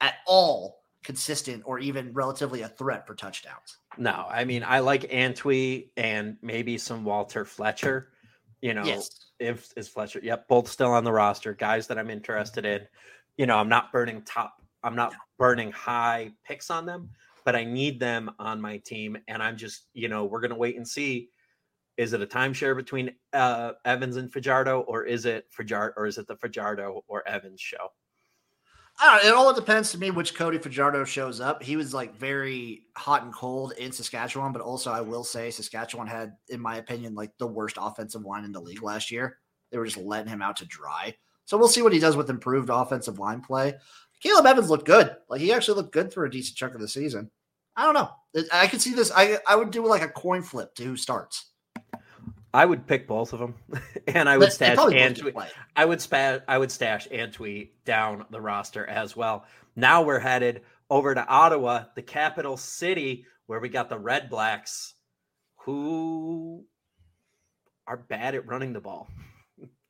at all consistent or even relatively a threat for touchdowns. No, I mean I like Antwi and maybe some Walter Fletcher. You know, yes if is Fletcher. Yep, both still on the roster. Guys that I'm interested in. You know, I'm not burning top. I'm not burning high picks on them, but I need them on my team. And I'm just, you know, we're gonna wait and see. Is it a timeshare between uh, Evans and Fajardo, or is it Fajardo, or is it the Fajardo or Evans show? I don't know, it all depends to me which Cody Fajardo shows up. He was like very hot and cold in Saskatchewan, but also I will say Saskatchewan had, in my opinion, like the worst offensive line in the league last year. They were just letting him out to dry. So we'll see what he does with improved offensive line play. Caleb Evans looked good. Like he actually looked good for a decent chunk of the season. I don't know. I could see this. I I would do like a coin flip to who starts. I would pick both of them, and I would stash Antwi. I would spa- I would stash Antwi down the roster as well. Now we're headed over to Ottawa, the capital city, where we got the Red Blacks, who are bad at running the ball.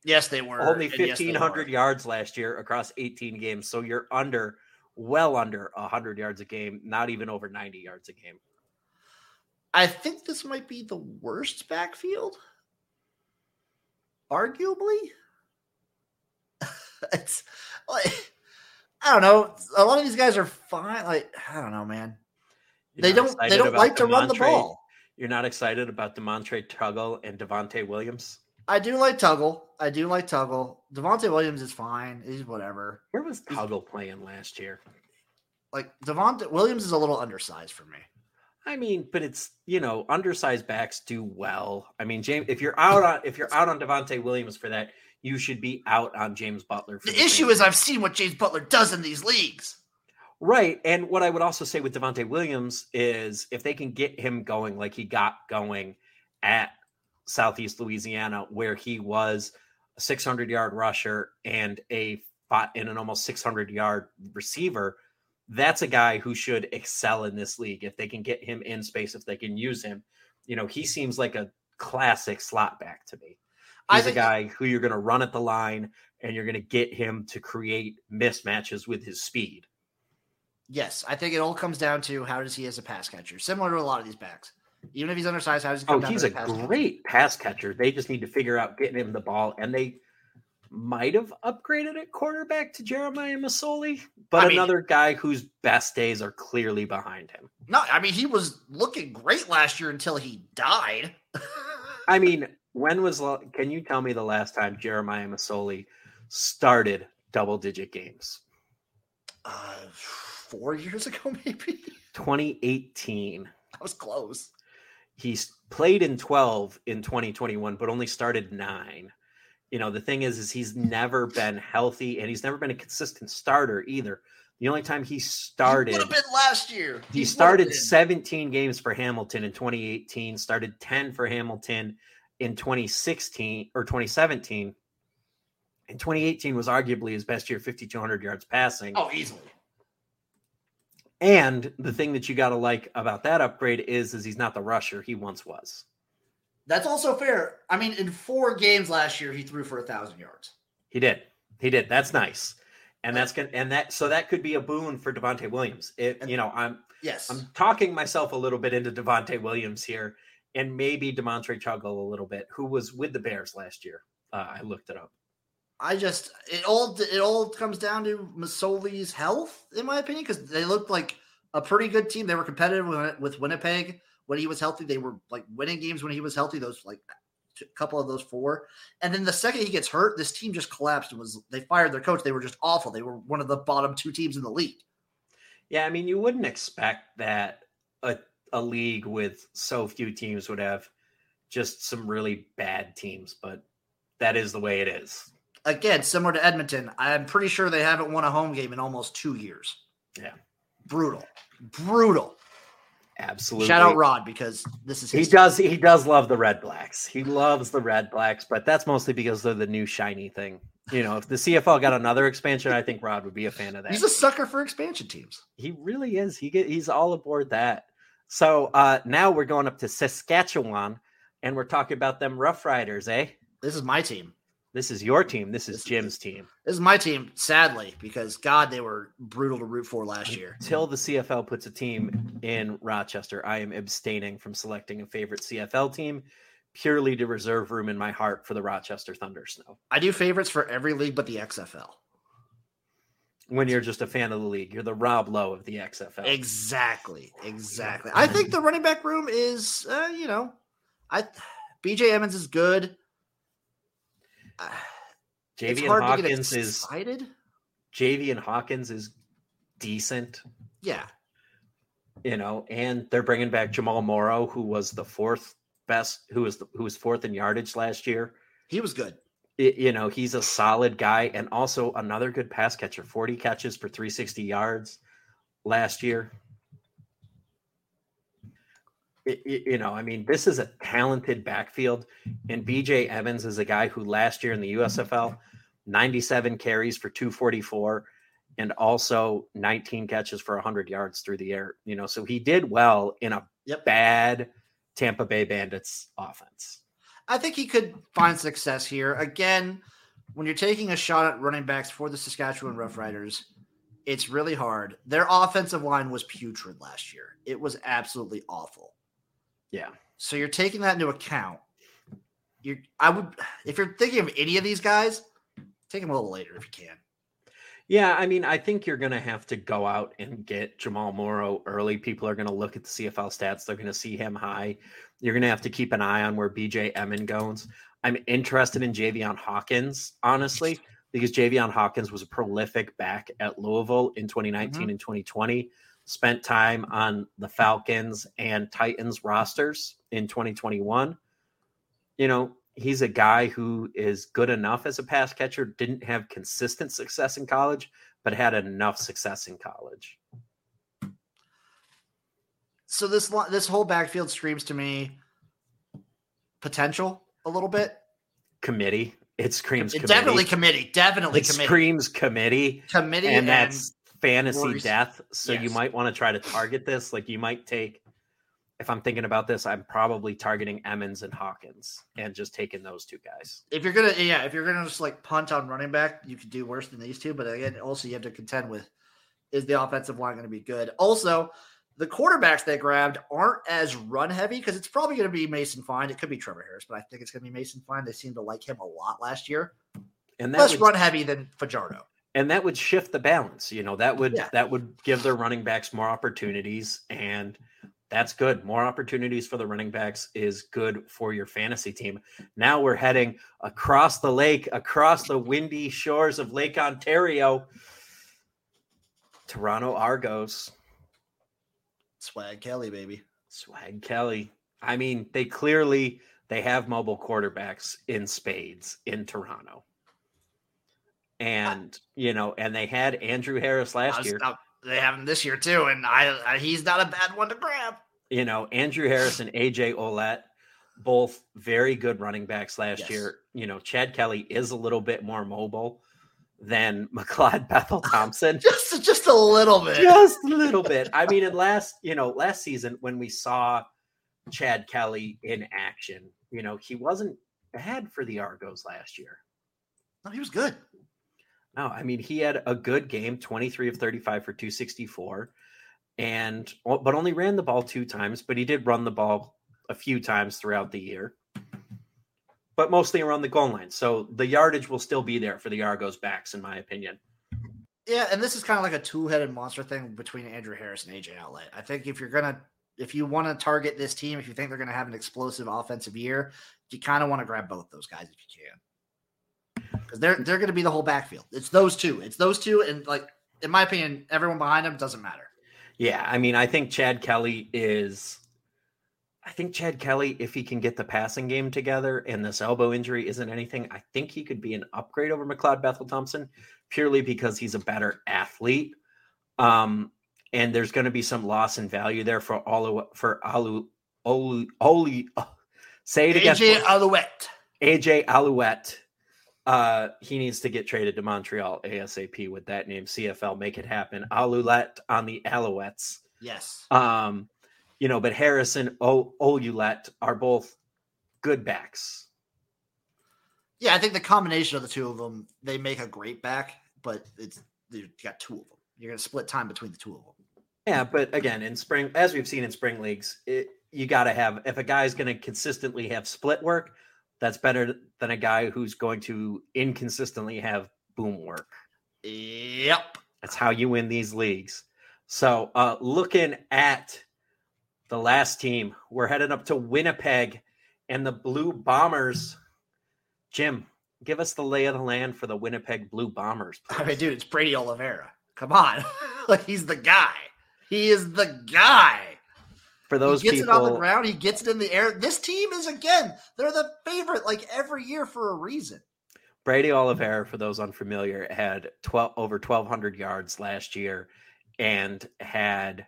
Yes, they were only fifteen hundred yes, yards last year across eighteen games. So you're under, well under hundred yards a game, not even over ninety yards a game. I think this might be the worst backfield arguably. it's like I don't know. A lot of these guys are fine. Like I don't know, man. You're they don't. They don't like to run the ball. You're not excited about Demontre Tuggle and Devontae Williams. I do like Tuggle. I do like Tuggle. Devontae Williams is fine. He's whatever. Where was Tuggle playing last year? Like Devontae Williams is a little undersized for me. I mean, but it's you know, undersized backs do well. I mean, James, if you're out on if you're out on Devontae Williams for that, you should be out on James Butler. the, the issue is, I've seen what James Butler does in these leagues. Right, and what I would also say with Devontae Williams is if they can get him going like he got going at Southeast Louisiana, where he was a 600 yard rusher and a fought in an almost 600 yard receiver that's a guy who should excel in this league if they can get him in space, if they can use him. You know, he seems like a classic slot back to me. He's a guy who you're going to run at the line and you're going to get him to create mismatches with his speed. Yes, I think it all comes down to how does he as a pass catcher, similar to a lot of these backs. Even if he's undersized, how does he come Oh, he's a the pass catcher? great pass catcher. They just need to figure out getting him the ball, and they might have upgraded at quarterback to Jeremiah Masoli, but I mean- another guy whose best days are clearly behind him. No, I mean he was looking great last year until he died. I mean, when was? Can you tell me the last time Jeremiah Masoli started double-digit games? uh, four years ago, maybe. 2018. That was close. He's played in 12 in 2021, but only started nine. You know, the thing is, is he's never been healthy and he's never been a consistent starter either. The only time he started, would have been last year. he would've started 17 games for Hamilton in 2018, started 10 for Hamilton in 2016 or 2017. And 2018 was arguably his best year, 5,200 yards passing. Oh, easily. And the thing that you got to like about that upgrade is, is he's not the rusher he once was. That's also fair. I mean, in four games last year, he threw for a thousand yards. He did. He did. That's nice. And that's gonna And that so that could be a boon for Devontae Williams. If you know, I'm Yes. I'm talking myself a little bit into Devontae Williams here, and maybe Demontre Tuggle a little bit, who was with the Bears last year. Uh, I looked it up. I just it all it all comes down to Masoli's health, in my opinion, because they looked like a pretty good team. They were competitive with, with Winnipeg when he was healthy. They were like winning games when he was healthy. Those like a couple of those four, and then the second he gets hurt, this team just collapsed and was they fired their coach. They were just awful. They were one of the bottom two teams in the league. Yeah, I mean, you wouldn't expect that a a league with so few teams would have just some really bad teams, but that is the way it is. Again, similar to Edmonton, I'm pretty sure they haven't won a home game in almost two years. Yeah. brutal, brutal. Absolutely. Shout out Rod because this is He does. He does love the Red Blacks. He loves the Red Blacks, but that's mostly because they're the new shiny thing. You know, if the CFL got another expansion, I think Rod would be a fan of that. He's a sucker for expansion teams. he really is. He get, he's all aboard that. So uh, now we're going up to Saskatchewan, and we're talking about them Rough Riders, eh? This is my team. This is your team. This is This is- Jim's team. This is my team, sadly, because God, they were brutal to root for last year. Until the CFL puts a team in Rochester, I am abstaining from selecting a favorite CFL team purely to reserve room in my heart for the Rochester Thunder Snow. I do favorites for every league but the XFL. when you're just a fan of the league. You're the Rob Lowe of the XFL. Exactly, exactly. I think the running back room is, uh, you know, I BJ Emmons is good. Javian hard to get Hawkins is excited. Javian Hawkins is decent, Yeah, you know, and they're bringing back Jamal Morrow, who was the fourth best, who was the, who was fourth in yardage last year. he was good. It- you know, he's a solid guy and also another good pass catcher. 40 catches for 360 yards last year. It- it- you know, I mean, this is a talented backfield, and BJ Emmons is a guy who last year in the USFL, 97 carries for 244, and also 19 catches for 100 yards through the air. You know, so he did well in a Yep. bad Tampa Bay Bandits offense. I think he could find success here. Again, when you're taking a shot at running backs for the Saskatchewan Roughriders, it's really hard. Their offensive line was putrid last year. It was absolutely awful. Yeah. So you're taking that into account. You I would if you're thinking of any of these guys, take them a little later if you can. Yeah, I mean, I think you're going to have to go out and get Jamal Morrow early. People are going to look at the CFL stats. They're going to see him high. You're going to have to keep an eye on where BJ Emmon goes. I'm interested in Javian Hawkins, honestly, because Javian Hawkins was a prolific back at Louisville in 2019 mm-hmm. and 2020. Spent time on the Falcons and Titans rosters in 2021. You know, he's a guy who is good enough as a pass catcher, didn't have consistent success in college, but had enough success in college. So this this whole backfield screams to me potential a little bit. Committee. It screams It committee. definitely committee, definitely it committee. screams committee. committee And that's fantasy death. So you might want to try to target this. Like you might take if I'm thinking about this, I'm probably targeting Emmons and Hawkins and just taking those two guys. if you're gonna yeah, if you're gonna just like punt on running back, you could do worse than these two. But again, also you have to contend with is the offensive line going to be good? Also, the quarterbacks they grabbed aren't as run heavy because it's probably going to be Mason Fine. It could be Trevor Harris, but I think it's going to be Mason Fine. They seem to like him a lot last year. And less would, run heavy than Fajardo. And that would shift the balance. You know, that would yeah. that would give their running backs more opportunities, and that's good. More opportunities for the running backs is good for your fantasy team. Now we're heading across the lake, across the windy shores of Lake Ontario. Toronto Argos Swag Kelly, baby. Swag Kelly. I mean, they clearly they have mobile quarterbacks in spades in Toronto. And you know, and they had Andrew Harris last year. they have him this year too, and I, I, he's not a bad one to grab. You know, Andrew Harris and AJ Ouellette, both very good running backs last yes. year. You know, Chad Kelly is a little bit more mobile, than McLeod Bethel Thompson. just just a little bit. Just a little bit. I mean, in last, you know, last season when we saw Chad Kelly in action, you know, he wasn't bad for the Argos last year. No, he was good. No, I mean, he had a good game, 23 of 35 for 264 and but only ran the ball two times, but he did run the ball a few times throughout the year but mostly around the goal line. So the yardage will still be there for the Argos backs, in my opinion. Yeah, and this is kind of like a two-headed monster thing between Andrew Harris and AJ Ouellette. I think if you're gonna if you want to target this team, if you think they're gonna have an explosive offensive year, you kind of want to grab both those guys if you can. Because they're they're gonna be the whole backfield. It's those two. It's those two, and like in my opinion, everyone behind them doesn't matter. Yeah, I mean, I think Chad Kelly is I think Chad Kelly, if he can get the passing game together and this elbow injury isn't anything, I think he could be an upgrade over McLeod Bethel Thompson purely because he's a better athlete. Um, and there's going to be some loss in value there for all for Alu Olu Oli. Uh, say it again. AJ Ouellette. AJ Ouellette. Uh, he needs to get traded to Montreal ASAP with that name. CFL, make it happen. Alouette on the Alouettes. Yes. Um, you know, but Harrison o- Ouellette are both good backs. Yeah, I think the combination of the two of them, they make a great back, but it's you got two of them. You're going to split time between the two of them. Yeah, but again, in spring, as we've seen in spring leagues, it, you got to have if a guy's going to consistently have split work, that's better than a guy who's going to inconsistently have boom work. Yep, that's how you win these leagues. So, uh, looking at the last team. We're headed up to Winnipeg and the Blue Bombers. Jim, give us the lay of the land for the Winnipeg Blue Bombers. Please. I mean, dude, it's Brady Oliveira. Come on. like he's the guy. He is the guy. For those he gets people, it on the ground, he gets it in the air. This team is again, they're the favorite like every year for a reason. Brady Oliveira, for those unfamiliar, had 12 over 1200 yards last year and had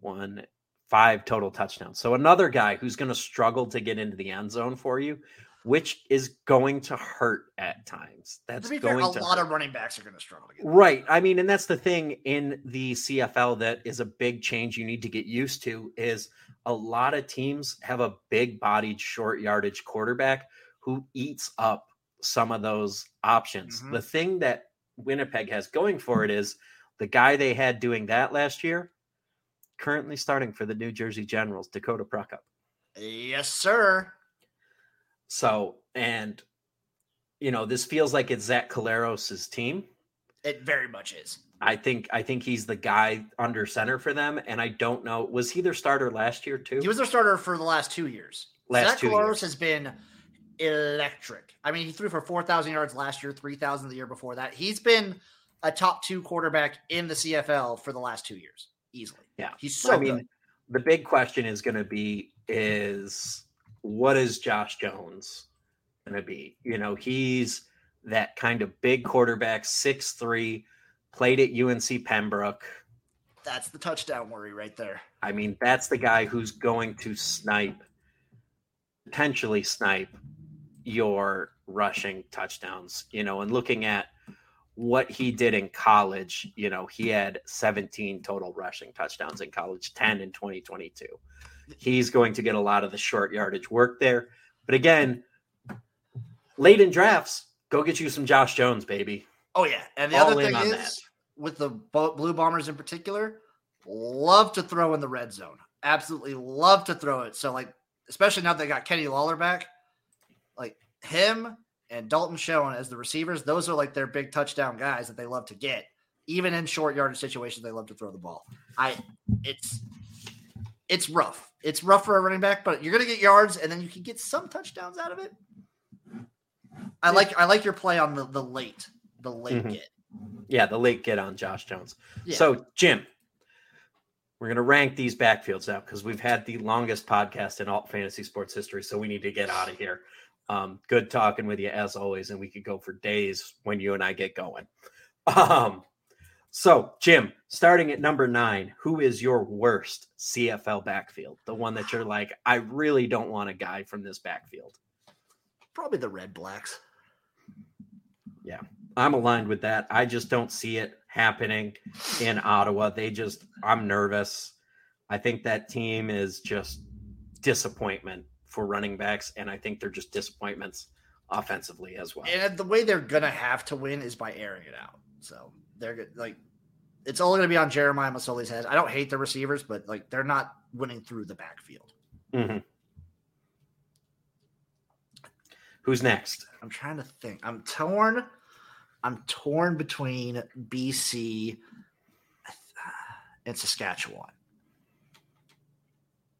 one five total touchdowns. So another guy who's going to struggle to get into the end zone for you, which is going to hurt at times. That's going fair, a to lot hurt. of running backs are going to struggle. Right. I mean, and that's the thing in the CFL that is a big change you need to get used to is a lot of teams have a big bodied short yardage quarterback who eats up some of those options. Mm-hmm. The thing that Winnipeg has going for it is the guy they had doing that last year currently starting for the New Jersey Generals, Dakota Prukop. Yes, sir. So, and you know, this feels like it's Zach Collaros' team. It very much is. I think I think he's the guy under center for them, and I don't know. Was he their starter last year too? He was their starter for the last two years. Last Zach two Collaros years. has been electric. I mean, he threw for four thousand yards last year, three thousand the year before that. He's been a top two quarterback in the CFL for the last two years easily. Yeah, he's so. I mean, good. the big question is going to be is what is Josh Jones going to be? You know, he's that kind of big quarterback, six three, played at UNC Pembroke. That's the touchdown worry right there. I mean, that's the guy who's going to snipe, potentially snipe your rushing touchdowns. You know, and looking at what he did in college, you know, he had 17 total rushing touchdowns in college, 10 in 2022. He's going to get a lot of the short yardage work there. But again, late in drafts, go get you some Josh Jones, baby. Oh yeah, and the All other thing is, that. with the Blue Bombers in particular love to throw in the red zone. Absolutely love to throw it. So, like, especially now they got Kenny Lawler back, like him and Dalton Schoen as the receivers, those are like their big touchdown guys that they love to get. Even in short yardage situations, they love to throw the ball. I it's it's rough. It's rough for a running back, but you're gonna get yards and then you can get some touchdowns out of it. I like I like your play on the the late, the late mm-hmm. get. Yeah, the late get on Josh Jones. Yeah. So Jim, we're going to rank these backfields out because we've had the longest podcast in all fantasy sports history. So we need to get out of here. Um, good talking with you as always, and we could go for days when you and I get going. Um, so, Jim, starting at number nine, who is your worst CFL backfield? The one that you're like, I really don't want a guy from this backfield. Probably the Red Blacks. Yeah, I'm aligned with that. I just don't see it happening in Ottawa. They just, I'm nervous. I think that team is just disappointment for running backs, and I think they're just disappointments offensively as well. And the way they're gonna have to win is by airing it out. So they're like, it's all gonna be on Jeremiah Masoli's head. I don't hate the receivers, but like they're not winning through the backfield. Mm-hmm. Who's next? I'm trying to think. I'm torn. I'm torn between BC and Saskatchewan.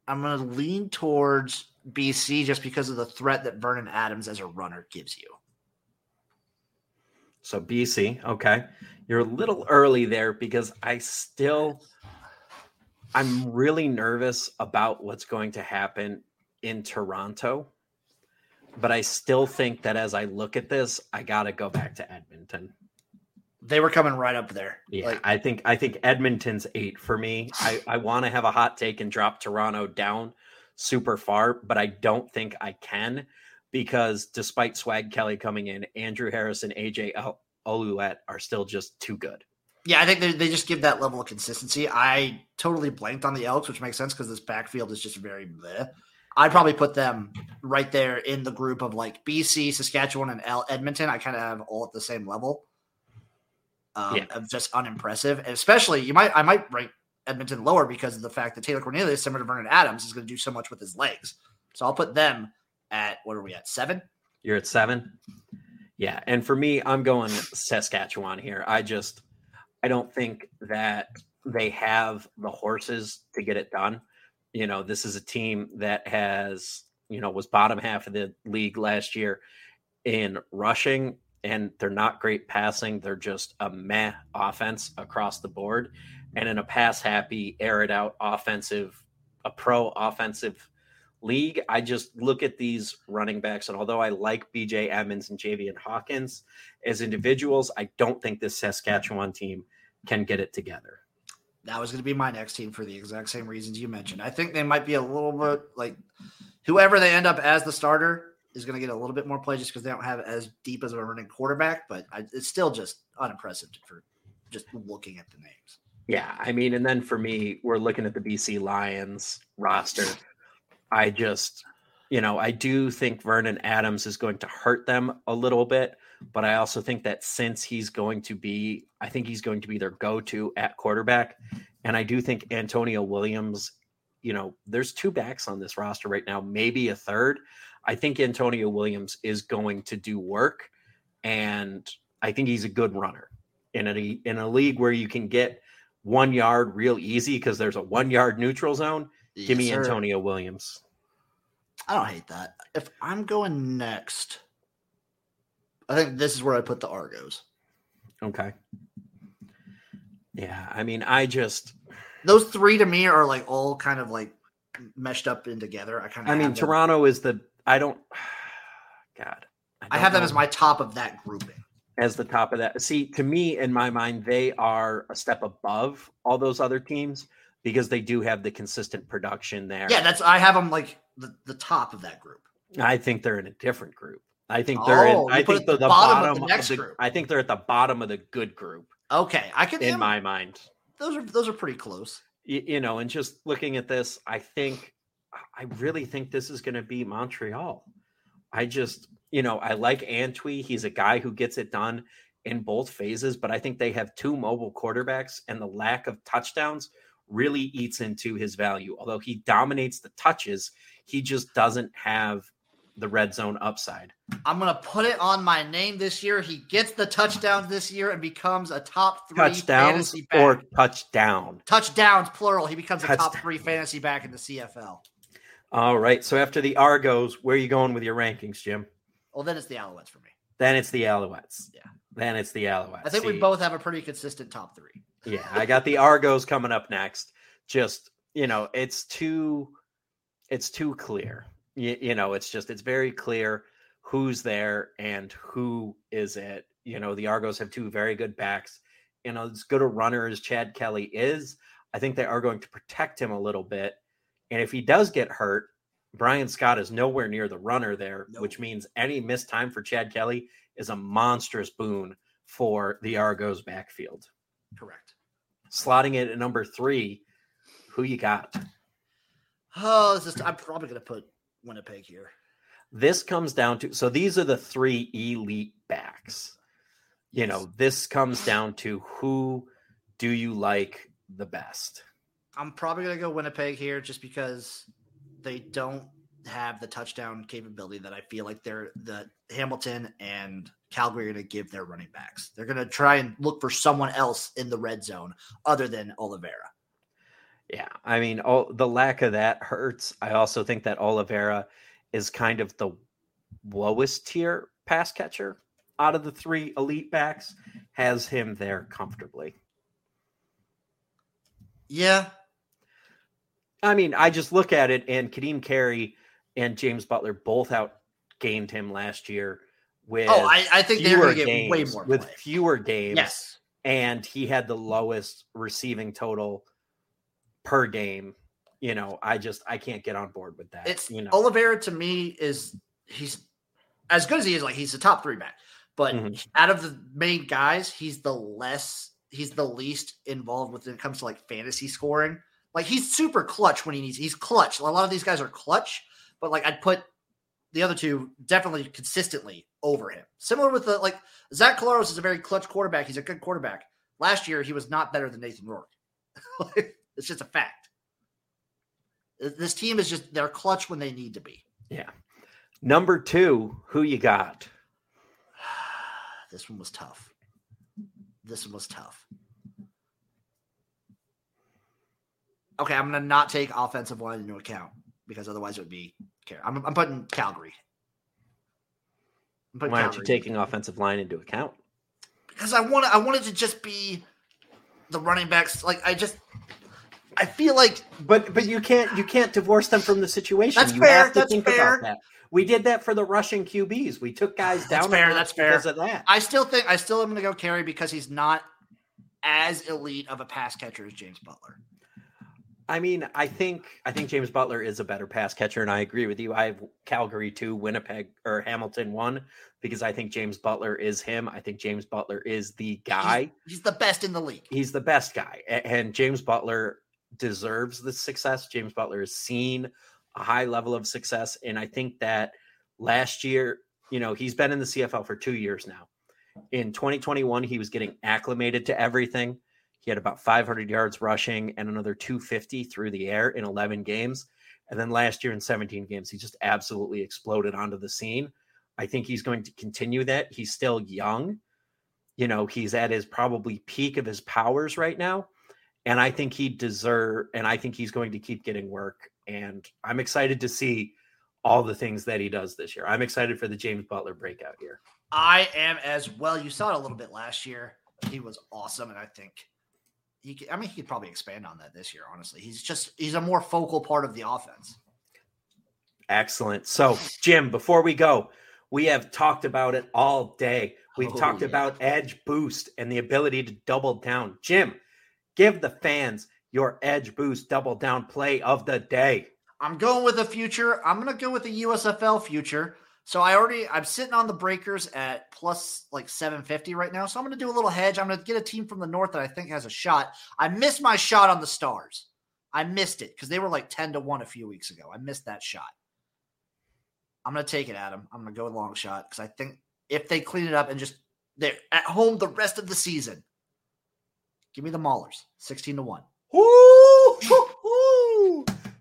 I'm going to lean towards BC just because of the threat that Vernon Adams as a runner gives you. So BC, okay. You're a little early there because I still I'm really nervous about what's going to happen in Toronto but I still think that as I look at this, I got to go back to Edmonton. They were coming right up there. Yeah, like, I think I think Edmonton's eight for me. I, I want to have a hot take and drop Toronto down super far, but I don't think I can because despite Swag Kelly coming in, Andrew Harris and AJ Ouellette are still just too good. Yeah, I think they, they just give that level of consistency. I totally blanked on the Elks, which makes sense because this backfield is just very bleh. I'd probably put them right there in the group of like BC, Saskatchewan, and L- Edmonton. I kind of have all at the same level um, yeah. of just unimpressive. And especially, you might I might rank Edmonton lower because of the fact that Taylor Cornelius, similar to Vernon Adams, is going to do so much with his legs. So I'll put them at what are we at seven? You're at seven. Yeah, and for me, I'm going Saskatchewan here. I just I don't think that they have the horses to get it done you know, this is a team that has, you know, was bottom half of the league last year in rushing, and they're not great passing. They're just a meh offense across the board. And in a pass happy, air it out offensive, a pro offensive league, I just look at these running backs, and although I like BJ Emmons and Javian Hawkins as individuals, I don't think this Saskatchewan team can get it together that was going to be my next team for the exact same reasons you mentioned. I think they might be a little bit like whoever they end up as the starter is going to get a little bit more play just because they don't have as deep as a running quarterback, but I, it's still just unimpressive for just looking at the names. Yeah, I mean, and then for me, we're looking at the BC Lions roster. I just, you know, I do think Vernon Adams is going to hurt them a little bit, but I also think that since he's going to be, I think he's going to be their go to at quarterback. And I do think Antonio Williams, you know, there's two backs on this roster right now, maybe a third. I think Antonio Williams is going to do work. And I think he's a good runner in a, in a league where you can get one yard real easy because there's a one yard neutral zone. Yes, Give me sir. Antonio Williams. I don't hate that. If I'm going next, I think this is where I put the Argos. Okay. Yeah, I mean, I just those three to me are like all kind of like meshed up in together. I kind of. I mean, Toronto is the. I don't. God. I, I have them as my top of that grouping. As the top of that. See, to me, in my mind, they are a step above all those other teams because they do have the consistent production there. Yeah, that's. I have them like the, the top of that group. I think they're in a different group. I think they're oh, in. I think they're the bottom, bottom, of the next of the, group. I think they're at the bottom of the good group. Okay, I can. In my mind, those are those are pretty close. You, you know, and just looking at this, I think I really think this is going to be Montreal. I just, you know, I like Antwi. He's a guy who gets it done in both phases, but I think they have two mobile quarterbacks, and the lack of touchdowns really eats into his value. Although he dominates the touches, he just doesn't have the red zone upside. I'm gonna put it on my name this year. He gets the touchdowns this year and becomes a top three touchdowns fantasy back. or touchdown. touchdowns plural. He becomes a top three fantasy back in the CFL. All right. So after the Argos, where are you going with your rankings, Jim? Well, then it's the Alouettes for me. Then it's the Alouettes. Yeah. Then it's the Alouettes. I think we both have a pretty consistent top three. Yeah, I got the Argos coming up next. Just you know, it's too, it's too clear. You, you know, it's just it's very clear who's there and who is it. You know, the Argos have two very good backs. You know, as good a runner as Chad Kelly is, I think they are going to protect him a little bit. And if he does get hurt, Brian Scott is nowhere near the runner there, No. which means any missed time for Chad Kelly is a monstrous boon for the Argos backfield Correct. Slotting it at number three. Who you got? Oh, this is. I'm probably gonna put Winnipeg here. This comes down to so these are the three elite backs. You know, this comes down to who do you like the best? I'm probably gonna go Winnipeg here just because they don't have the touchdown capability that I feel like they're the Hamilton and Calgary are gonna give their running backs. They're gonna try and look for someone else in the red zone other than Oliveira. Yeah, I mean, all the lack of that hurts. I also think that Oliveira is kind of the lowest tier pass catcher out of the three elite backs, has him there comfortably. Yeah, I mean, I just look at it, and Kadeem Carey and James Butler both outgained him last year with Oh, I, I think they're fewer going to get games. way more with play. fewer games. Yes. and he had the lowest receiving total per game. You know, I just I can't get on board with that. It's you know, Oliveira to me is he's as good as he is, like he's a top three back. But Mhm. out of the main guys, he's the less he's the least involved with when it comes to like fantasy scoring. Like he's super clutch when he needs he's clutch. A lot of these guys are clutch, but like I'd put the other two definitely consistently over him. Similar with the like Zach Collaros is a very clutch quarterback. He's a good quarterback. Last year he was not better than Nathan Rourke. it's just a fact. This team is just they're clutch when they need to be. yeah. Number two, who you got? this one was tough. This one was tough. Okay, I'm gonna not take offensive line into account because otherwise it would be. I'm, I'm putting Calgary. I'm Why aren't you Calgary. taking offensive line into account? because I want I wanted to just be the running backs. Like I just I feel like But but you can't you can't divorce them from the situation. That's you fair, have to that's think fair. about that. We did that for the rushing QBs. We took guys down. a fair, that's fair. because of that. I still think I still am gonna go Carey because he's not as elite of a pass catcher as James Butler. I mean, I think I think James Butler is a better pass catcher, and I agree with you. I have Calgary two, Winnipeg or Hamilton one, because I think James Butler is him. I think James Butler is the guy. He's the best in the league. He's the best guy, and James Butler deserves the success. James Butler has seen a high level of success, and I think that last year, you know, he's been in the CFL for two years now. In 2021, he was getting acclimated to everything. He had about 500 yards rushing and another 250 through the air in 11 games. And then last year in 17 games, he just absolutely exploded onto the scene. I think he's going to continue that. He's still young. You know, he's at his probably peak of his powers right now. And I think he deserve and I think he's going to keep getting work. And I'm excited to see all the things that he does this year. I'm excited for the James Butler breakout year. I am as well. You saw it a little bit last year. He was awesome, and I think he. Could, I mean, he could probably expand on that this year. Honestly, he's just he's a more focal part of the offense. Excellent. So, Jim, before we go, we have talked about it all day. We've Oh, talked yeah. about edge boost and the ability to double down. Jim, give the fans your edge boost double down play of the day. I'm going with the future. I'm going to go with the USFL future. So I already I'm sitting on the breakers at plus like 750 right now. So I'm going to do a little hedge. I'm going to get a team from the north that I think has a shot. I missed my shot on the Stars. I missed it because they were like 10 to 1 a few weeks ago. I missed that shot. I'm going to take it, Adam. I'm going to go long shot because I think if they clean it up and just They're at home the rest of the season. Give me the Maulers, 16 to 1. Ooh, ooh, ooh.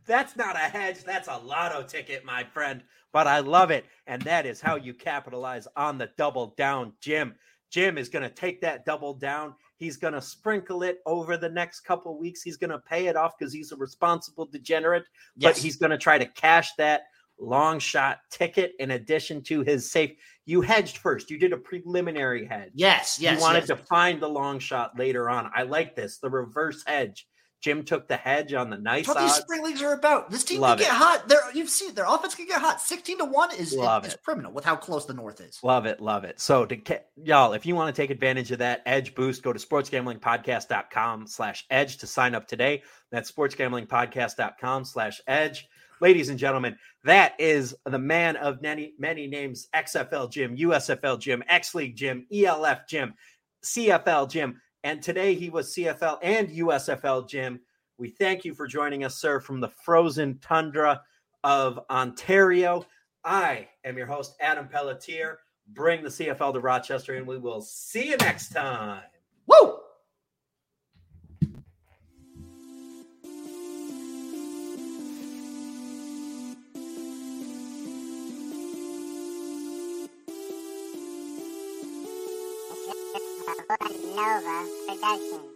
That's not a hedge. That's a lotto ticket, my friend. But I love it. And that is how you capitalize on the double down, Jim. Jim is going to take that double down. He's going to sprinkle it over the next couple weeks. He's going to pay it off because he's a responsible degenerate, Yes. but he's going to try to cash that long shot ticket in addition to his safe. You hedged first. You did a preliminary hedge. yes, yes. you wanted yes. to find the long shot later on. I like this. The reverse hedge. Jim took the hedge on the nice That's what these spring leagues are about. This team Love can it. get hot. They're, you've seen their offense can get hot. 16 to 1 is, Love is, it. criminal with how close the North is. Love it, love it. So to ca- y'all, if you want to take advantage of that edge boost, go to sportsgamblingpodcast.com slash edge to sign up today. That's sportsgamblingpodcast.com slash edge. Ladies and gentlemen, that is the man of many, many names, XFL Jim, USFL Jim, X League Jim, ELF Jim, CFL Jim. And today he was CFL and USFL Jim. We thank you for joining us, sir, from the frozen tundra of Ontario. I am your host, Adam Pelletier. Bring the CFL to Rochester, and we will see you next time. Woo! Nova Production.